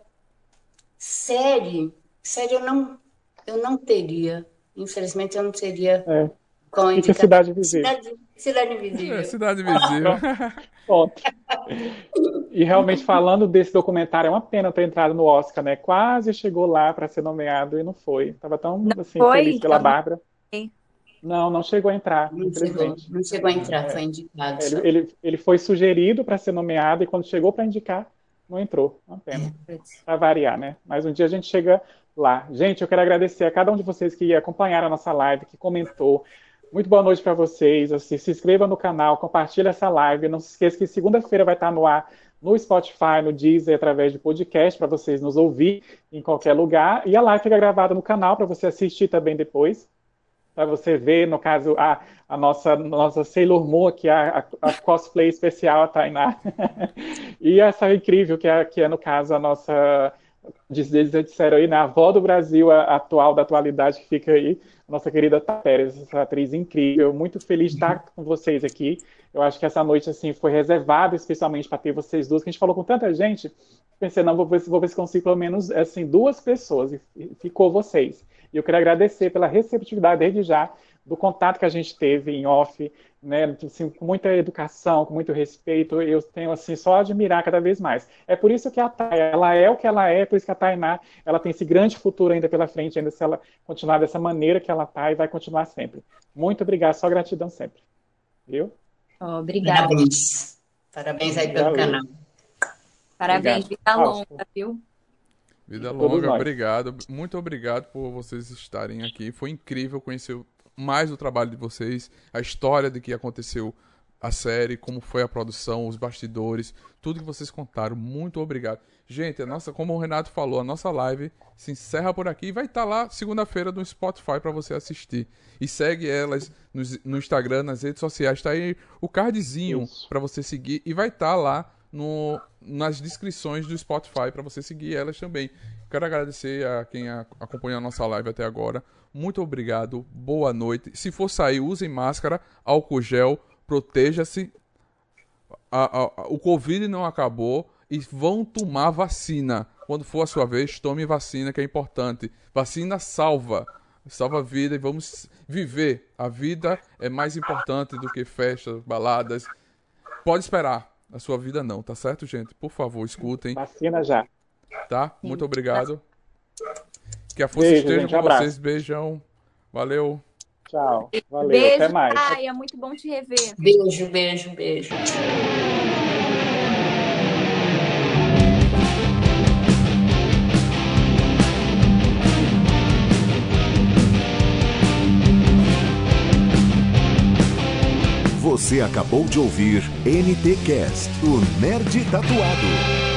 série, série eu não, eu não teria. Infelizmente, eu não teria é. com indicação. Cidade Visível. Cidade, cidade Invisível. É, cidade Invisível. E realmente falando desse documentário, é uma pena ter entrado no Oscar, né? Quase chegou lá para ser nomeado e não foi. Tava tão não assim, foi, feliz pela Bárbara. Não, não chegou a entrar. Não, chegou, não chegou a entrar, foi indicado. Ele, ele, ele, foi sugerido para ser nomeado e quando chegou para indicar, não entrou. Uma pena. É, para variar, né? Mas um dia a gente chega lá. Gente, eu quero agradecer a cada um de vocês que acompanharam a nossa live, que comentou. Muito boa noite para vocês. Assim, se inscreva no canal, compartilhe essa live. Não se esqueça que segunda-feira vai estar no ar no Spotify, no Deezer, através de podcast, para vocês nos ouvir em qualquer lugar. E a live fica gravada no canal para você assistir também depois. Para você ver, no caso, a, a nossa, nossa Sailor Moon, aqui, a, a, cosplay especial, a Tainá. *laughs* e essa incrível, que é, que é, no caso, a nossa eles disseram aí, né, a avó do Brasil a, atual, da atualidade, que fica aí, nossa querida Pérez, essa atriz incrível, muito feliz de estar com vocês aqui. Eu acho que essa noite, assim, foi reservada especialmente para ter vocês duas, que a gente falou com tanta gente, pensei, não, vou ver, vou ver se consigo pelo menos, assim, duas pessoas, e ficou vocês. E eu queria agradecer pela receptividade desde já, do contato que a gente teve em off, né, assim, com muita educação, com muito respeito, eu tenho assim só a admirar cada vez mais. É por isso que a Thay, ela é o que ela é, por isso que a Tainá, ela tem esse grande futuro ainda pela frente, ainda se ela continuar dessa maneira que ela tá e vai continuar sempre. Muito obrigado, só gratidão sempre. Viu? obrigada. Parabéns. Parabéns aí pelo Valeu. canal. Parabéns, vida longa, viu? Vida longa, obrigado. Muito obrigado por vocês estarem aqui. Foi incrível conhecer mais o trabalho de vocês, a história de que aconteceu a série, como foi a produção, os bastidores, tudo que vocês contaram. Muito obrigado. Gente, a nossa, como o Renato falou, a nossa live se encerra por aqui e vai estar tá lá segunda-feira no Spotify para você assistir. E segue elas no, no, Instagram, nas redes sociais, está aí o cardzinho para você seguir e vai estar tá lá no, nas descrições do Spotify para você seguir elas também. Quero agradecer a quem acompanhou a nossa live até agora. Muito obrigado, boa noite. Se for sair, usem máscara, álcool gel, proteja-se. o Covid não acabou e vão tomar vacina. Quando for a sua vez, tome vacina, que é importante. Vacina salva. Salva a vida e vamos viver. A vida é mais importante do que festas, baladas. Pode esperar. A sua vida não, tá certo, gente? Por favor, escutem. Vacina já. Tá? Muito obrigado. Que a força Beijo, esteja gente, com abraço. vocês. Beijão. Valeu. Tchau. Valeu. Beijo, Até mais. Ai, é muito bom te rever. Beijo, beijo, beijo. Você acabou de ouvir NT Cast, o Nerd Tatuado.